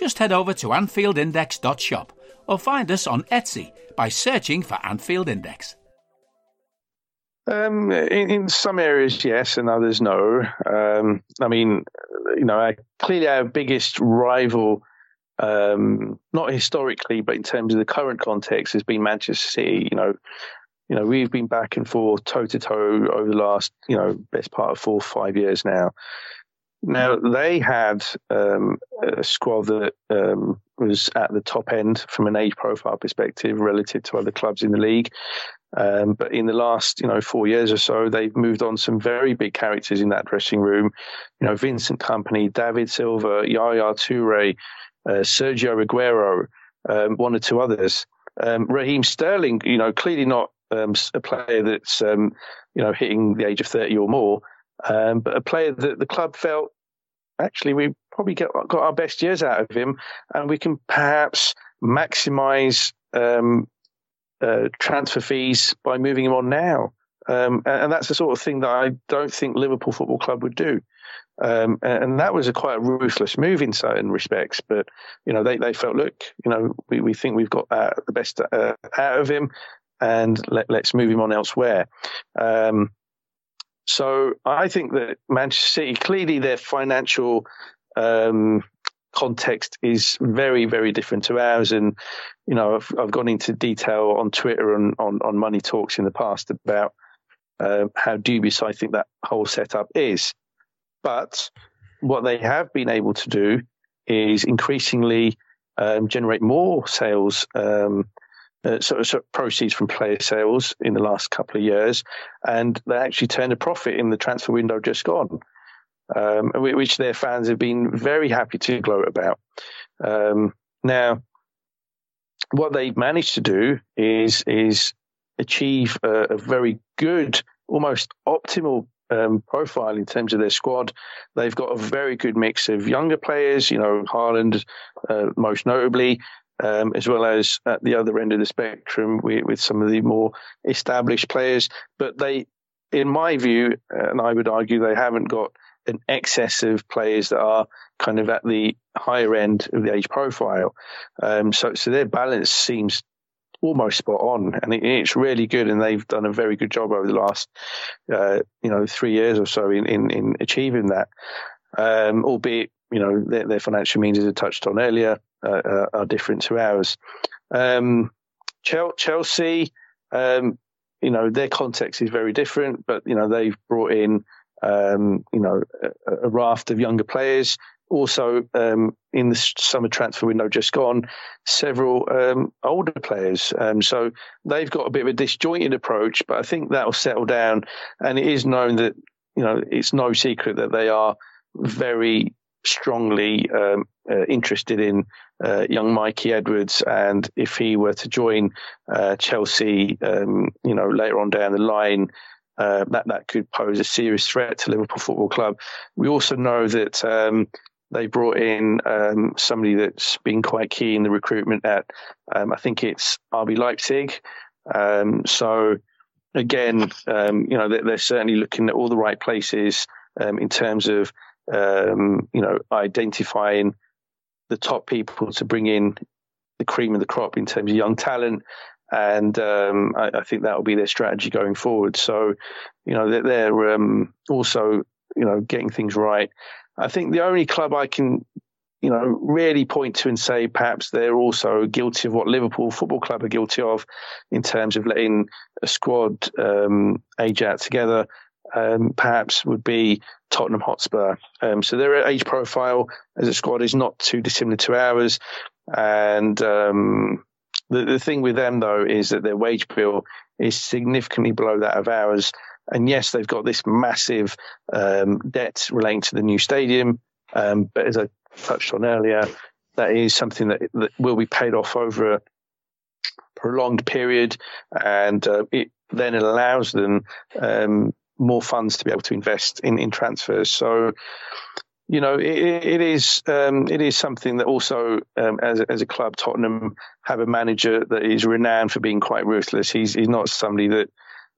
Just head over to AnfieldIndex.shop or find us on Etsy by searching for Anfield Index. Um, in, in, some areas, yes, and others, no. Um, I mean, you know, clearly our biggest rival, um, not historically, but in terms of the current context, has been Manchester City. You know, you know, we've been back and forth, toe to toe, over the last, you know, best part of four or five years now. Now they had um, a squad that um, was at the top end from an age profile perspective relative to other clubs in the league. Um, but in the last, you know, four years or so, they've moved on some very big characters in that dressing room. You know, Vincent Kompany, David Silva, Yaya Toure, uh, Sergio Aguero, um, one or two others. Um, Raheem Sterling, you know, clearly not um, a player that's you know hitting the age of thirty or more, um, but a player that the club felt actually we probably get, got our best years out of him, and we can perhaps maximise um, uh, transfer fees by moving him on now. Um, and that's the sort of thing that I don't think Liverpool Football Club would do. Um, and that was a quite a ruthless move in certain respects. But you know, they, they felt, look, you know, we, we think we've got uh, the best uh, out of him, and let, us move him on elsewhere. Um, so I think that Manchester City clearly their financial um, context is very very different to ours, and you know I've, I've gone into detail on Twitter and on, on Money Talks in the past about uh, how dubious I think that whole setup is. But what they have been able to do is increasingly um, generate more sales um, uh, sort, of, sort of proceeds from player sales in the last couple of years, and they actually turned a profit in the transfer window just gone, um, which their fans have been very happy to gloat about. Um, now, what they've managed to do is is achieve a, a very good, almost optimal um, profile in terms of their squad. They've got a very good mix of younger players, you know, Haaland uh, most notably, um, as well as at the other end of the spectrum with, with some of the more established players. But they, in my view, and I would argue they haven't got an excess of players that are kind of at the higher end of the age profile. Um, so, so their balance seems almost spot on, and it, it's really good. And they've done a very good job over the last, uh, you know, three years or so in in, in achieving that. Um, albeit, you know, their, their financial means, as I touched on earlier, uh, uh, are different to ours. Um, Chelsea, um, you know, their context is very different, but you know they've brought in, um, you know, a, a, raft of younger players. Also, um, in the summer transfer window just gone, several um, older players. Um, so they've got a bit of a disjointed approach, but I think that will settle down. And it is known that you know it's no secret that they are very strongly um, uh, interested in uh, young Mikey Edwards, and if he were to join uh, Chelsea, um, you know, later on down the line, uh, that that could pose a serious threat to Liverpool Football Club. We also know that um, they brought in um, somebody that's been quite key in the recruitment at, um, I think it's RB Leipzig. Um, so again, you know, they're, they're, certainly looking at all the right places in terms of um, you know, identifying the top people to bring in the cream of the crop in terms of young talent. And um, I, I, think that will be their strategy going forward. So, you know, they're, they're um, also, you know, getting things right. I think the only club I can, you know, really point to and say perhaps they're also guilty of what Liverpool Football Club are guilty of in terms of letting a squad um, age out together um, perhaps would be Tottenham Hotspur. Um, so their age profile as a squad is not too dissimilar to ours. And um, the, the thing with them, though, is that their wage bill is significantly below that of ours. And yes, they've got this massive um, debt relating to the new stadium. Um, but as I touched on earlier, that is something that, that will be paid off over a prolonged period, and uh, it then allows them um, more funds to be able to invest in, in transfers. So, you know, it, it is um, it is something that also, um, as as a club, Tottenham have a manager that is renowned for being quite ruthless. He's he's not somebody that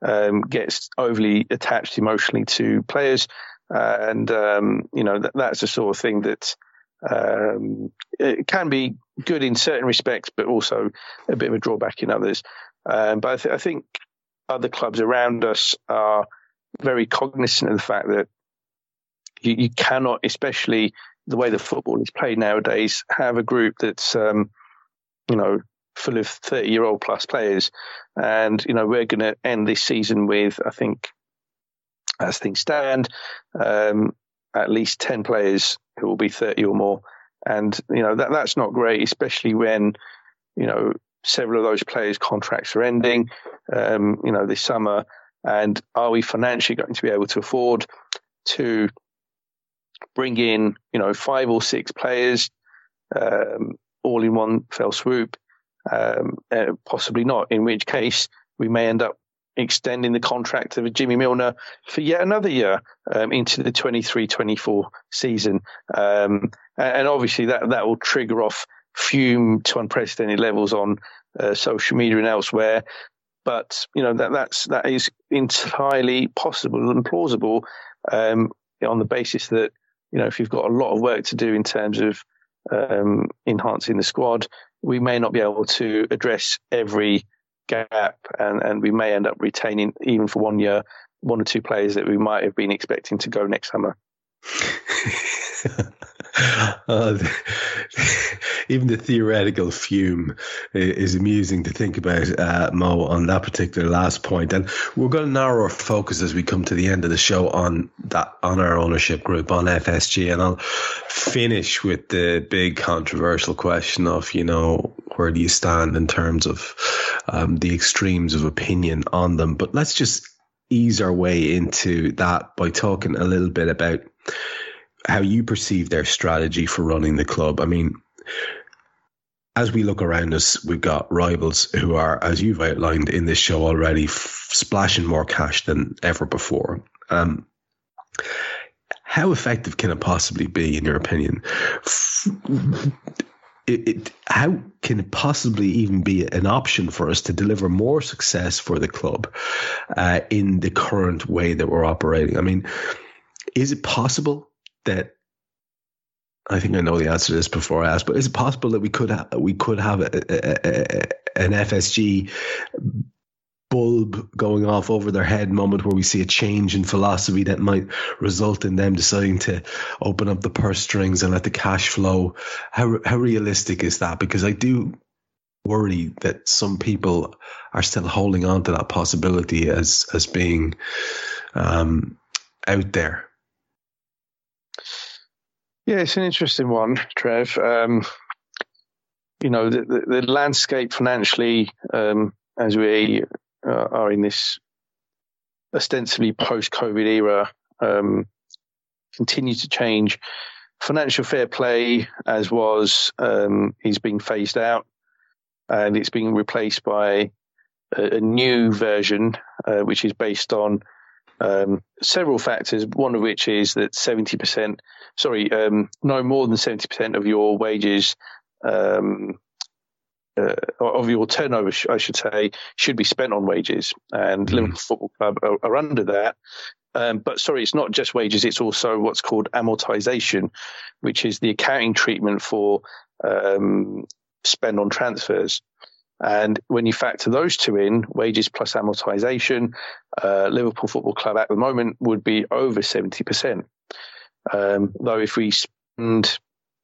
um, gets overly attached emotionally to players, uh, and um, you know that, that's the sort of thing that um, it can be good in certain respects, but also a bit of a drawback in others. Um, but I, th- I think other clubs around us are very cognizant of the fact that you, you cannot, especially the way the football is played nowadays, have a group that's, um, you know, full of 30 year old plus players. And, you know, we're going to end this season with, I think, as things stand, um, at least 10 players who will be 30 or more. And, you know, that, that's not great, especially when, you know, several of those players' contracts are ending, um, you know, this summer. And are we financially going to be able to afford to bring in, you know, five or six players um, all in one fell swoop? Um, uh, possibly not, in which case we may end up extending the contract of Jimmy Milner for yet another year um, into the 23-24 season. Um, and obviously that, that will trigger off fume to unprecedented levels on uh, social media and elsewhere. But you know that that's that is entirely possible and plausible um, on the basis that you know if you've got a lot of work to do in terms of um, enhancing the squad, we may not be able to address every gap, and, and we may end up retaining even for one year one or two players that we might have been expecting to go next summer. [LAUGHS] uh, even the theoretical fume is amusing to think about, uh, Mo, on that particular last point. And we're going to narrow our focus as we come to the end of the show on that on our ownership group on FSG, and I'll finish with the big controversial question of you know where do you stand in terms of um, the extremes of opinion on them. But let's just ease our way into that by talking a little bit about how you perceive their strategy for running the club. I mean, as we look around us, we've got rivals who are, as you've outlined in this show already, f- splashing more cash than ever before. Um, how effective can it possibly be, in your opinion? It, it, how can it possibly even be an option for us to deliver more success for the club uh, in the current way that we're operating? I mean, is it possible that I think I know the answer to this before I ask, but is it possible that we could ha- we could have a, a, a, an FSG bulb going off over their head moment where we see a change in philosophy that might result in them deciding to open up the purse strings and let the cash flow? How how realistic is that? Because I do worry that some people are still holding on to that possibility as as being um, out there. Yeah, it's an interesting one, Trev. Um, you know, the, the, the, landscape financially, um, as we uh, are in this ostensibly post-COVID era, um, continues to change. Financial fair play, as was, um, is being phased out, and it's being replaced by a, a new version, uh, which is based on um, several factors, one of which is that 70%, sorry, um, no more than 70% of your wages, um, uh, of your turnover, I should say, should be spent on wages. And mm. Liverpool Football Club are, are under that. Um, but sorry, it's not just wages, it's also what's called amortization, which is the accounting treatment for um, spend on transfers. And when you factor those two in, wages plus amortization, uh, Liverpool Football Club at the moment would be over 70%. Um, though if we spend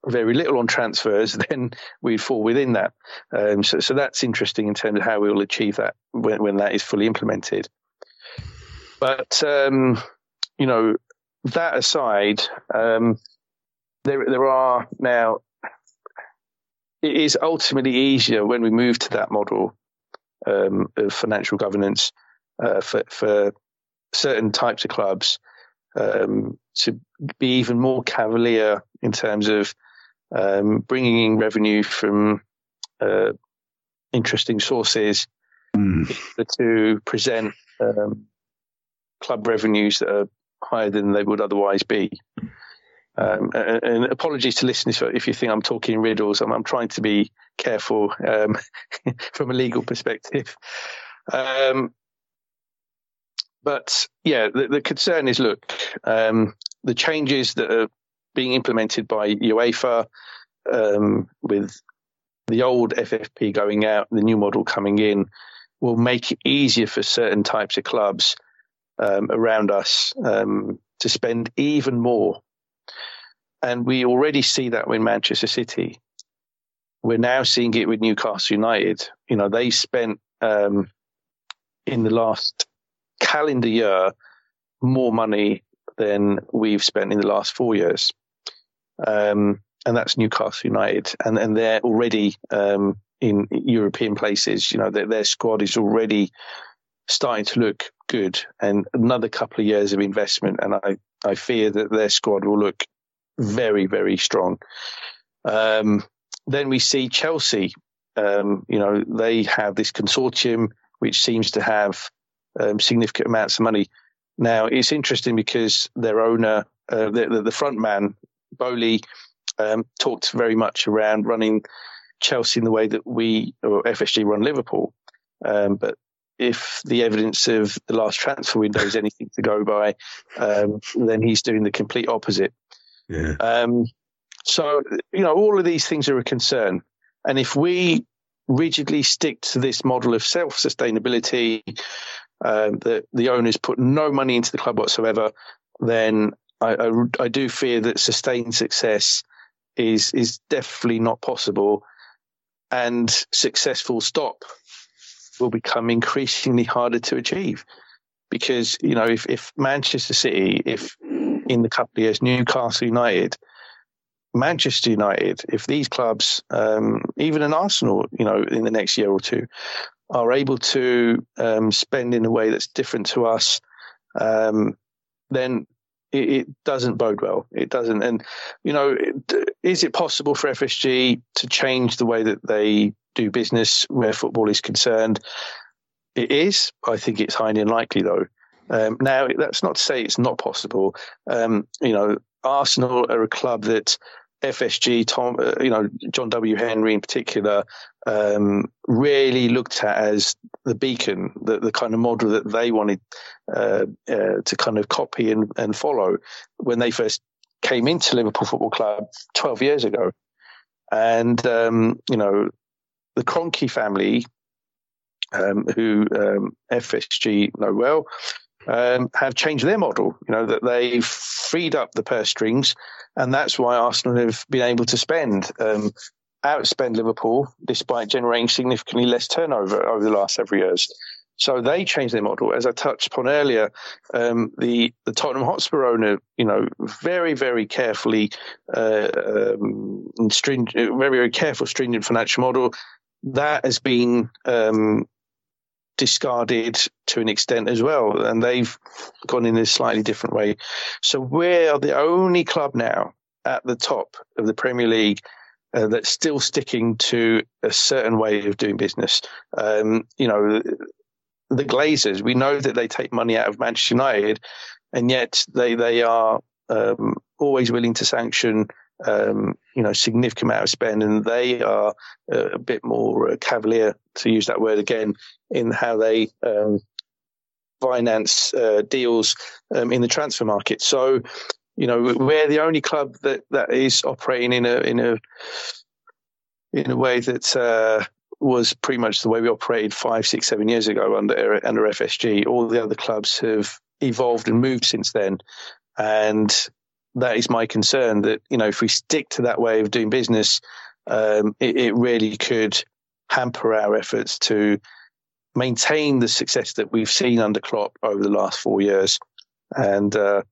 very little on transfers, [LAUGHS] then we'd fall within that. Um, so, so that's interesting in terms of how we will achieve that when, when that is fully implemented. But, um, you know, that aside, um, there, there are now it is ultimately easier when we move to that model um, of financial governance uh, for, for certain types of clubs um, to be even more cavalier in terms of um, bringing in revenue from uh, interesting sources mm. to present um, club revenues that are higher than they would otherwise be. Um, and, apologies to listeners if you think I'm talking riddles. I'm, I'm trying to be careful um, [LAUGHS] from a legal perspective. Um, but yeah, the, the, concern is look, um, the changes that are being implemented by UEFA um, with the old FFP going out, the new model coming in, will make it easier for certain types of clubs um, around us to spend even more. And we already see that with Manchester City. We're now seeing it with Newcastle United. You know, they spent um, in the last calendar year more money than we've spent in the last four years. Um, and that's Newcastle United. And, and they're already um, in European places. You know, their, their squad is already starting to look good and another couple of years of investment. And I, I fear that their squad will look very, very strong. Um, then we see Chelsea. Um, you know, they have this consortium which seems to have um, significant amounts of money. Now, it's interesting because their owner, uh, the, the, front man, Boehly, um, talked very much around running Chelsea in the way that we or FSG run Liverpool. Um, but if the evidence of the last transfer window is anything to go by, um, then he's doing the complete opposite. Yeah. Um, so, you know, all of these things are a concern. And if we rigidly stick to this model of self sustainability, um, that the owners put no money into the club whatsoever, then I, I, I do fear that sustained success is is definitely not possible, and successful stop will become increasingly harder to achieve. Because, you know, if, if Manchester City, if in the couple of years, Newcastle United, Manchester United, if these clubs, um, even an Arsenal, you know, in the next year or two, are able to um, spend in a way that's different to us, um, then it, it, doesn't bode well. It doesn't. And, you know, is it possible for FSG to change the way that they do business where football is concerned. It is. I think it's highly unlikely, though. Um, now, that's not to say it's not possible. Um, you know, Arsenal are a club that FSG, Tom, uh, you know, John W. Henry in particular, um, really looked at as the beacon, the, the kind of model that they wanted uh, uh, to kind of copy and, and follow when they first came into Liverpool Football Club 12 years ago. And, um, you know, the Kroenke family, um, who um, FSG know well, um, have changed their model. You know that they've freed up the purse strings, and that's why Arsenal have been able to spend um, outspend Liverpool despite generating significantly less turnover over the last several years. So they changed their model, as I touched upon earlier. Um, the the Tottenham Hotspur owner, you know, very very carefully, uh, um, stringent, very very careful, stringent financial model that has been um, discarded to an extent as well, and they've gone in a slightly different way. So we are the only club now at the top of the Premier League uh, that's still sticking to a certain way of doing business. Um, you know, the Glazers, we know that they take money out of Manchester United, and yet they they are um, always willing to sanction um, you know, significant amount of spend, and they are uh, a bit more uh, cavalier, to use that word again, in how they um, finance uh, deals um, in the transfer market. So, you know, we're the only club that, that is operating in a in a in a way that uh, was pretty much the way we operated five, six, seven years ago under under FSG. All the other clubs have evolved and moved since then, and that is my concern that, you know, if we stick to that way of doing business, um, it, it, really could hamper our efforts to maintain the success that we've seen under Klopp over the last four years. And, uh,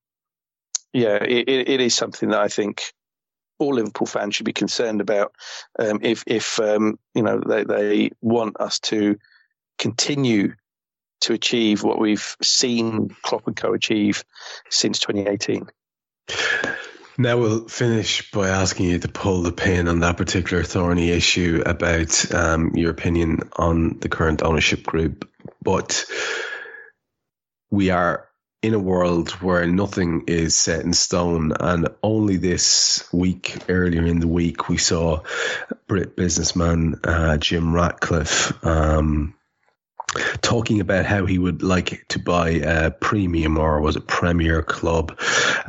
yeah, it, it is something that I think all Liverpool fans should be concerned about. Um, if, if um, you know, they, they want us to continue to achieve what we've seen Klopp and Co achieve since 2018. Now we'll finish by asking you to pull the pin on that particular thorny issue about um, your opinion on the current ownership group. But we are in a world where nothing is set in stone, and only this week, earlier in the week, we saw Brit businessman uh, Jim Ratcliffe um, talking about how he would like to buy a premium or was it premier club?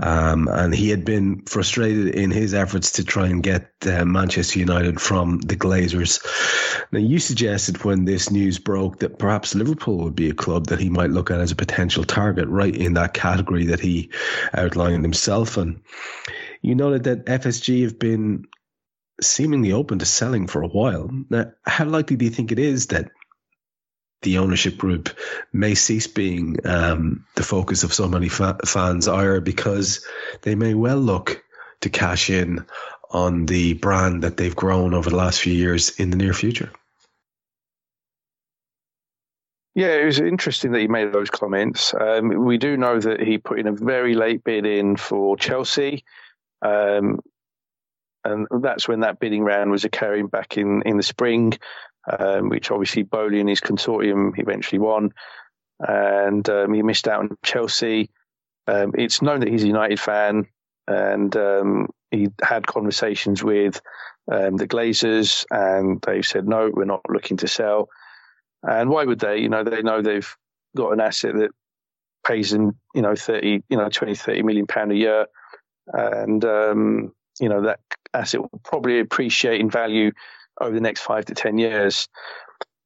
Um, and he had been frustrated in his efforts to try and get uh, manchester united from the glazers. Now you suggested when this news broke that perhaps liverpool would be a club that he might look at as a potential target right in that category that he outlined himself. And you noted that fsg have been seemingly open to selling for a while. Now how likely do you think it is that the ownership group may cease being um, the focus of so many fa- fans, ire because they may well look to cash in on the brand that they've grown over the last few years in the near future. Yeah, it was interesting that he made those comments. Um, we do know that he put in a very late bid in for Chelsea. Um, and that's when that bidding round was occurring back in, in the spring um, which obviously Boehly and his consortium eventually won. And um, he missed out on Chelsea. Um, it's known that he's a United fan, and um, he had conversations with um, the Glazers, and they said, no, we're not looking to sell. And why would they? You know, they know they've got an asset that pays them, you know, 30, you know, 20, 30 million pound a year. And, um, you know, that asset will probably appreciate in value over the next five to 10 years.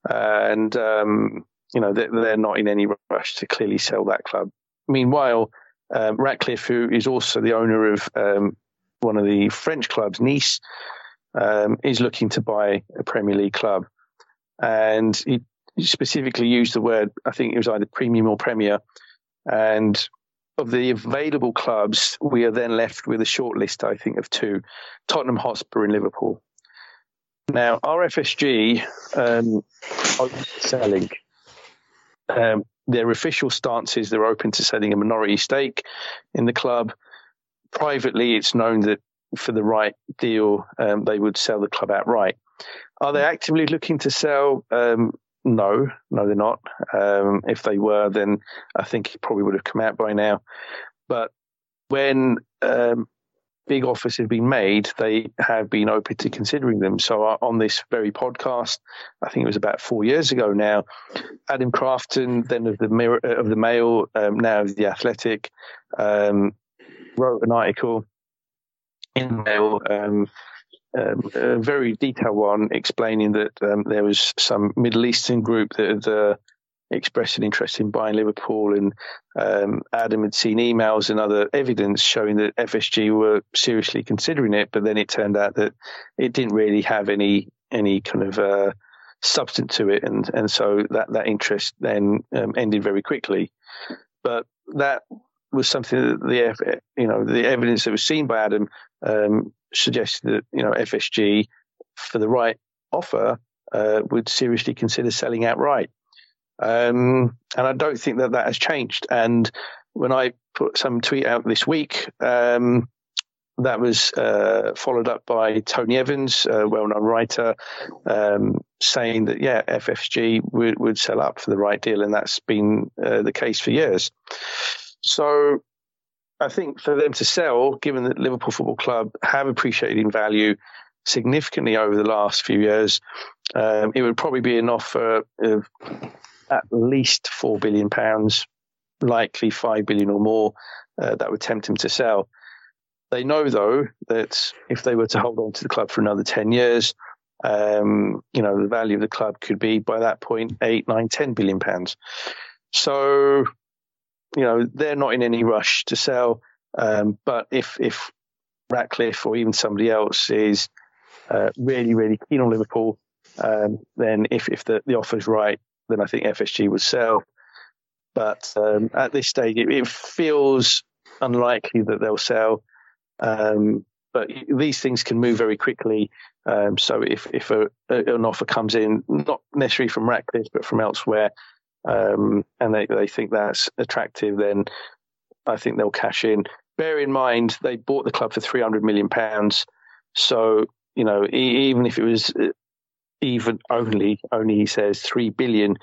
and, um, you know, they're, they're, not in any rush to clearly sell that club. Meanwhile, um, Ratcliffe, who is also the owner of um, one of the French clubs, Nice, um, is looking to buy a Premier League club. And he specifically used the word, I think it was either premium or premier. And of the available clubs, we are then left with a short list, I think, of two Tottenham Hotspur and Liverpool. Now, RFSG um, are selling. Um, their official stance is they're open to selling a minority stake in the club. Privately, it's known that for the right deal, um, they would sell the club outright. Are they actively looking to sell? Um, no, no, they're not. Um, if they were, then I think it probably would have come out by now. But when um, big offers have been made, they have been open to considering them. So uh, on this very podcast, I think it was about four years ago now, Adam Crafton, then of the Mirror, uh, of the Mail, um, now of the Athletic, um, wrote an article in the Mail. Um, um, a very detailed one explaining that um, there was some Middle Eastern group that had uh, expressed an interest in buying Liverpool, and um, Adam had seen emails and other evidence showing that FSG were seriously considering it. But then it turned out that it didn't really have any any kind of uh, substance to it, and and so that that interest then um, ended very quickly. But that was something that the you know the evidence that was seen by Adam um, suggested that you know FSG for the right offer uh, would seriously consider selling outright. Um, and I don't think that that has changed. And when I put some tweet out this week, um, that was uh, followed up by Tony Evans, a well-known writer, um, saying that yeah, FSG would, would sell up for the right deal, and that's been uh, the case for years. So I think for them to sell, given that Liverpool Football Club have appreciated in value significantly over the last few years, um, it would probably be an offer of at least four billion pounds, likely five billion or more, uh, that would tempt him to sell. They know though that if they were to hold on to the club for another ten years, um, you know the value of the club could be by that point eight, nine, ten billion pounds. So, you know they're not in any rush to sell. Um, but if if Ratcliffe or even somebody else is uh, really really keen on Liverpool, um, then if if the, the offer's right, then I think FSG would sell. But um, at this stage, it, it, feels unlikely that they'll sell. Um, but these things can move very quickly. Um, so if if a, an offer comes in, not necessarily from Ratcliffe, but from elsewhere, um, and they, they think that's attractive, then I think they'll cash in. Bear in mind, they bought the club for three hundred million pounds, so you know even if it was even only only he says three billion,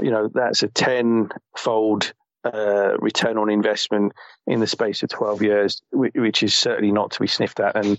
you know that's a tenfold uh, return on investment in the space of 12 years, which is certainly not to be sniffed at. And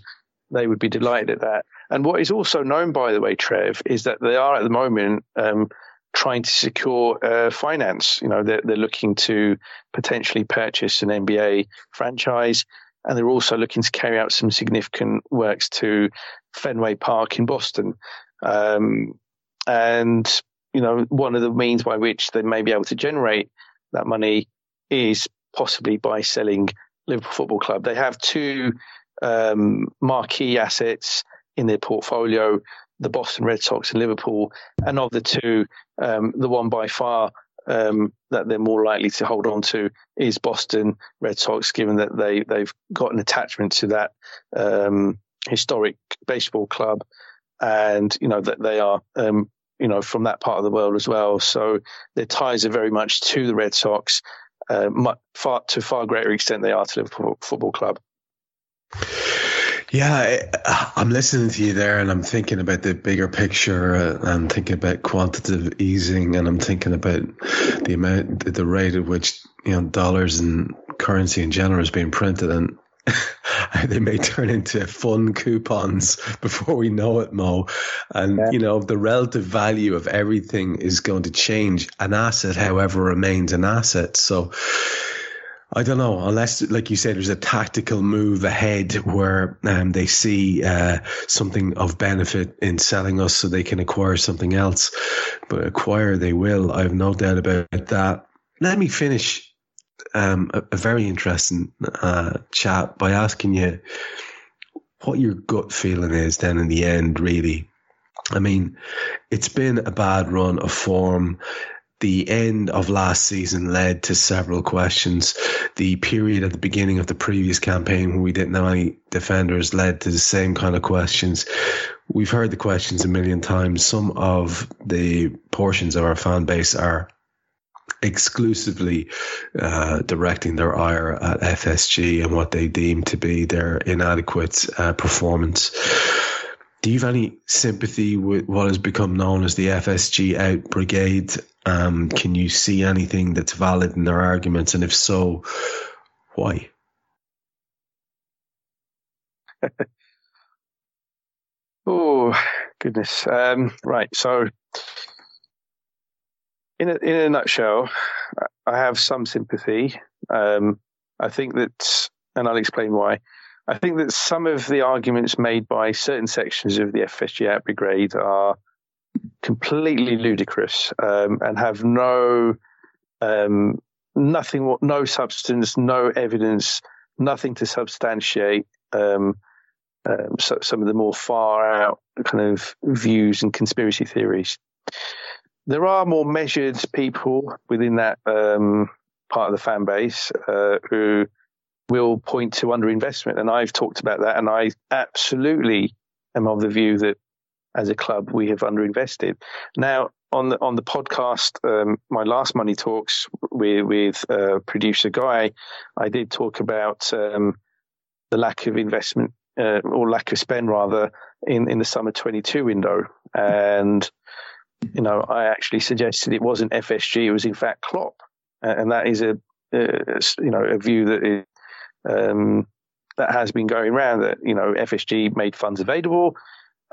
they would be delighted at that. And what is also known, by the way, Trev, is that they are at the moment um, trying to secure uh, finance. You know, they're, they're looking to potentially purchase an NBA franchise. And they're also looking to carry out some significant works to Fenway Park in Boston. Um, and, you know, one of the means by which they may be able to generate that money is possibly by selling Liverpool Football Club. They have two um, marquee assets in their portfolio, the Boston Red Sox and Liverpool. And of the two, um, the one by far um, that they're more likely to hold on to is Boston Red Sox, given that they they've got an attachment to that um, historic baseball club, and you know that they are um, you know, from that part of the world as well. So their ties are very much to the Red Sox, uh, far to far greater extent they are to Liverpool Football Club. Yeah, I'm listening to you there, and I'm thinking about the bigger picture. and thinking about quantitative easing, and I'm thinking about the amount, the rate at which you know dollars and currency in general is being printed, and [LAUGHS] they may turn into fun coupons before we know it, Mo. And yeah. you know the relative value of everything is going to change. An asset, however, remains an asset. So I don't know, unless, like you said, there's a tactical move ahead where um, they see uh, something of benefit in selling us so they can acquire something else. But acquire they will. I have no doubt about that. Let me finish um, a, a, very interesting uh, chat by asking you what your gut feeling is then in the end, really. I mean, it's been a bad run of form. The end of last season led to several questions. The period at the beginning of the previous campaign when we didn't have any defenders led to the same kind of questions. We've heard the questions a million times. Some of the portions of our fan base are exclusively uh, directing their ire at FSG and what they deem to be their inadequate uh, performance. Do you have any sympathy with what has become known as the FSG out brigade? Um, can you see anything that's valid in their arguments? And if so, why? [LAUGHS] oh, goodness. Um, right. So, in a, in a nutshell, I have some sympathy. Um, I think that, and I'll explain why. I think that some of the arguments made by certain sections of the FSG out brigade are completely ludicrous um, and have no um, nothing, no substance, no evidence, nothing to substantiate um, um so, some of the more far out kind of views and conspiracy theories there are more measured people within that um, part of the fan base uh, who will point to underinvestment, and I've talked about that, and I absolutely am of the view that as a club we have underinvested. Now, on the on the podcast, um, my last money talks with with uh, producer Guy, I did talk about um, the lack of investment uh, or lack of spend rather in in the summer 22 window, and you know, I actually suggested it wasn't FSG; it was in fact Klopp, and that is a, you know a view that is, um, that has been going around that you know FSG made funds available,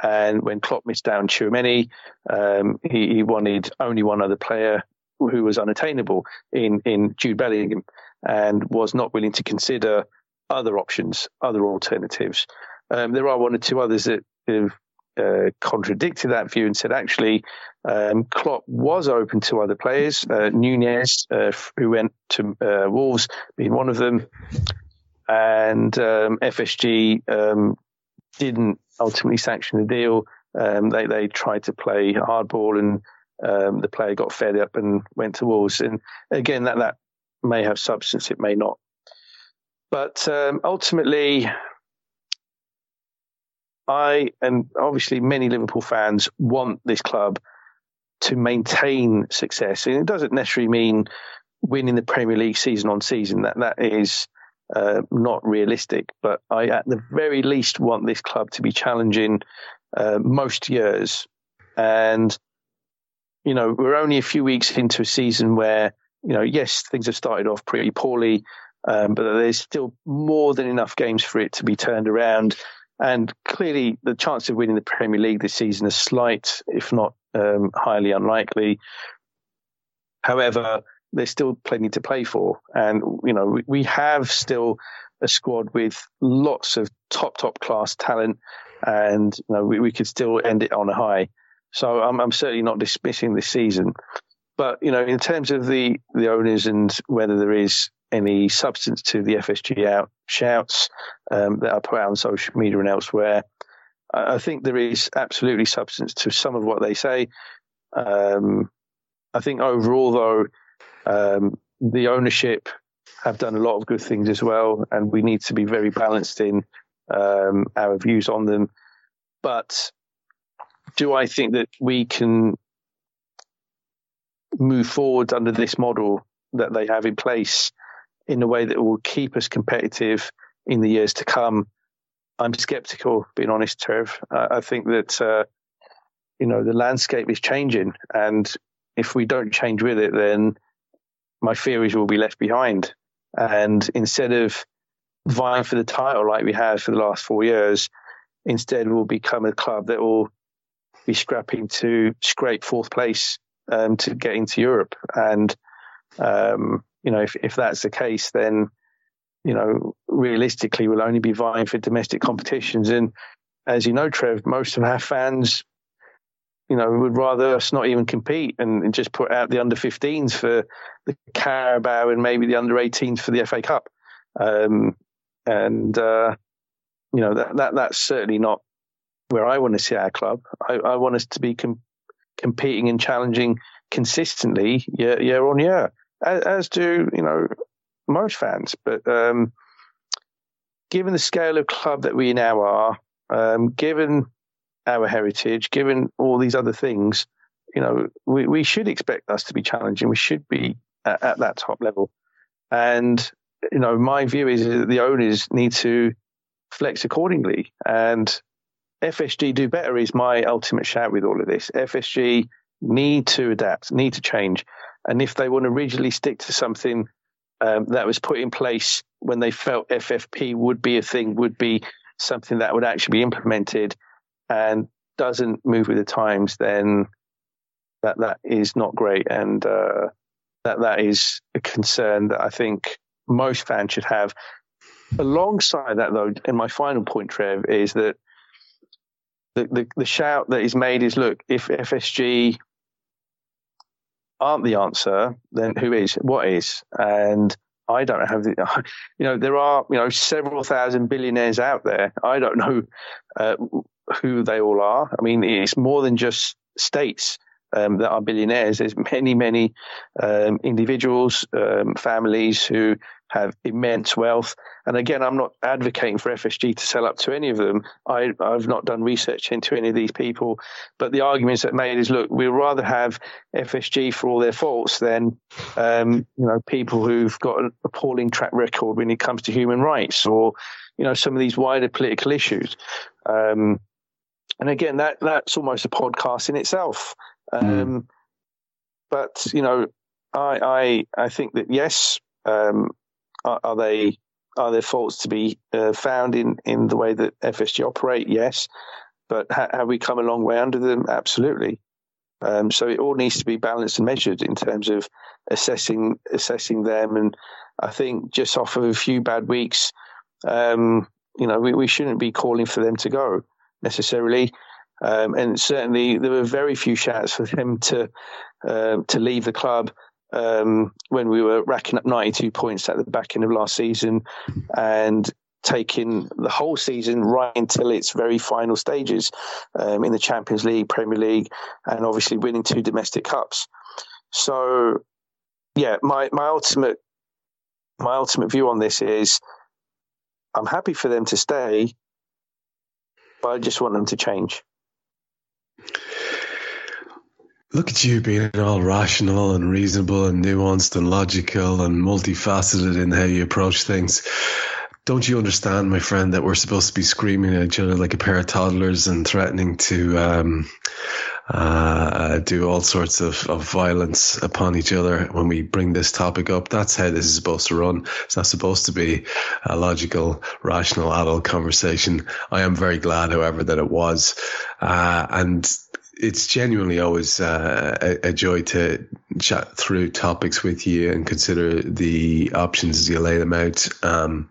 and when Klopp missed down Tchouameni, um, he, he, wanted only one other player who was unattainable in in Jude Bellingham, and was not willing to consider other options, other alternatives. Um, there are one or two others that have uh, contradicted that view and said actually um, Klopp was open to other players, uh, Nunes, uh, who went to uh, Wolves, being one of them, and um, FSG um, didn't ultimately sanction the deal. Um, they they tried to play hardball, and um, the player got fed up and went to Wolves. And again, that that may have substance, it may not. But um, ultimately, I and obviously many Liverpool fans want this club to maintain success. And it doesn't necessarily mean winning the Premier League season on season. That that is uh, not realistic. But I, at the very least, want this club to be challenging uh, most years. And you know, we're only a few weeks into a season where you know, yes, things have started off pretty poorly, um, but there's still more than enough games for it to be turned around. And clearly, the chance of winning the Premier League this season is slight, if not um, highly unlikely. However, there's still plenty to play for. And, you know, we, we have still a squad with lots of top, top class talent. And, you know, we, we could still end it on a high. So I'm, I'm certainly not dismissing this season. But, you know, in terms of the, the owners and whether there is any substance to the FSG out shouts um, that are put out on social media and elsewhere, I think there is absolutely substance to some of what they say. Um, I think overall, though, um, the ownership have done a lot of good things as well, and we need to be very balanced in um, our views on them. But do I think that we can move forward under this model that they have in place in a way that will keep us competitive in the years to come? I'm skeptical, being honest, Trev. I think that uh, you know the landscape is changing, and if we don't change with it, then my theories will be left behind. And instead of vying for the title like we have for the last four years, instead we'll become a club that will be scrapping to scrape fourth place um, to get into Europe. And um, you know, if if that's the case, then you know, realistically, we'll only be vying for domestic competitions. And as you know, Trev, most of our fans you know, would rather us not even compete and just put out the under 15s for the Carabao and maybe the under 18s for the FA Cup. Um, and, uh, you know, that, that that's certainly not where I want to see our club. I, I want us to be com- competing and challenging consistently year, year on year, as, as do, you know, most fans. But um, given the scale of club that we now are, um, given our heritage, given all these other things, you know, we, we should expect us to be challenging. We should be at, at that top level. And, you know, my view is that the owners need to flex accordingly. And FSG do better is my ultimate shout with all of this. FSG need to adapt, need to change. And if they want to rigidly stick to something um, that was put in place when they felt FFP would be a thing, would be something that would actually be implemented, and doesn't move with the times, then that that is not great, and uh, that that is a concern that I think most fans should have. Alongside that, though, and my final point, Trev, is that the, the, the shout that is made is, look, if FSG aren't the answer, then who is? What is? And I don't have the, [LAUGHS] you know, there are, you know, several thousand billionaires out there. I don't know uh, who they all are. I mean, it's more than just states um, that are billionaires. There's many, many um, individuals, um, families who have immense wealth. And again, I'm not advocating for FSG to sell up to any of them. I, have not done research into any of these people, but the arguments that made is, look, we'd rather have FSG for all their faults than, um, you know, people who've got an appalling track record when it comes to human rights or, you know, some of these wider political issues. Um, and again, that that's almost a podcast in itself. Um, mm. But you know, I I I think that yes, um, are, are, they are there faults to be uh, found in in the way that FSG operate? Yes, but ha- have we come a long way under them? Absolutely. Um, so it all needs to be balanced and measured in terms of assessing assessing them. And I think just off of a few bad weeks, um, you know, we, we shouldn't be calling for them to go necessarily. Um, and certainly there were very few shouts for them to uh, to leave the club um, when we were racking up 92 points at the back end of last season and taking the whole season right until its very final stages um, in the Champions League, Premier League, and obviously winning two domestic cups. So, yeah, my my ultimate my ultimate view on this is I'm happy for them to stay but I just want them to change. Look at you being all rational and reasonable and nuanced and logical and multifaceted in how you approach things. Don't you understand, my friend, that we're supposed to be screaming at each other like a pair of toddlers and threatening to um, uh, do all sorts of, of violence upon each other when we bring this topic up? That's how this is supposed to run. It's not supposed to be a logical, rational, adult conversation. I am very glad, however, that it was. Uh, and it's genuinely always uh, a, a, joy to chat through topics with you and consider the options as you lay them out. Um,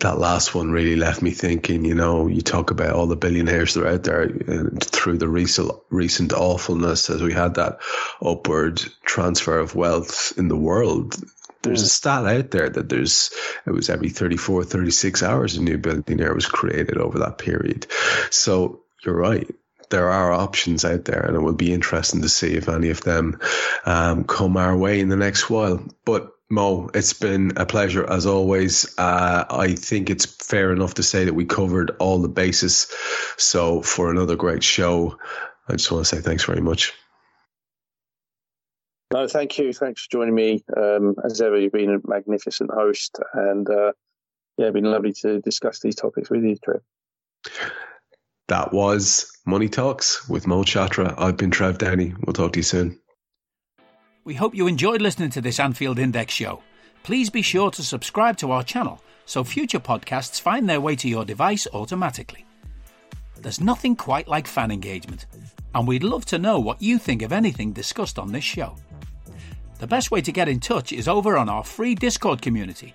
that last one really left me thinking. You know, you talk about all the billionaires that are out there and through the recent recent awfulness as we had that upward transfer of wealth in the world. There's a stat out there that there's it was every 34, 36 hours a new billionaire was created over that period. So you're right there are options out there, and it will be interesting to see if any of them um, come our way in the next while. But Mo, it's been a pleasure as always. Uh, I think it's fair enough to say that we covered all the bases. So for another great show, I just want to say thanks very much. No, thank you. Thanks for joining me. Um, as ever, you've been a magnificent host, and uh, yeah, it's been lovely to discuss these topics with you, Trev. That was Money Talks with Mo Chatra. I've been Trev Downey. We'll talk to you soon. We hope you enjoyed listening to this Anfield Index show. Please be sure to subscribe to our channel so future podcasts find their way to your device automatically. There's nothing quite like fan engagement, and we'd love to know what you think of anything discussed on this show. The best way to get in touch is over on our free Discord community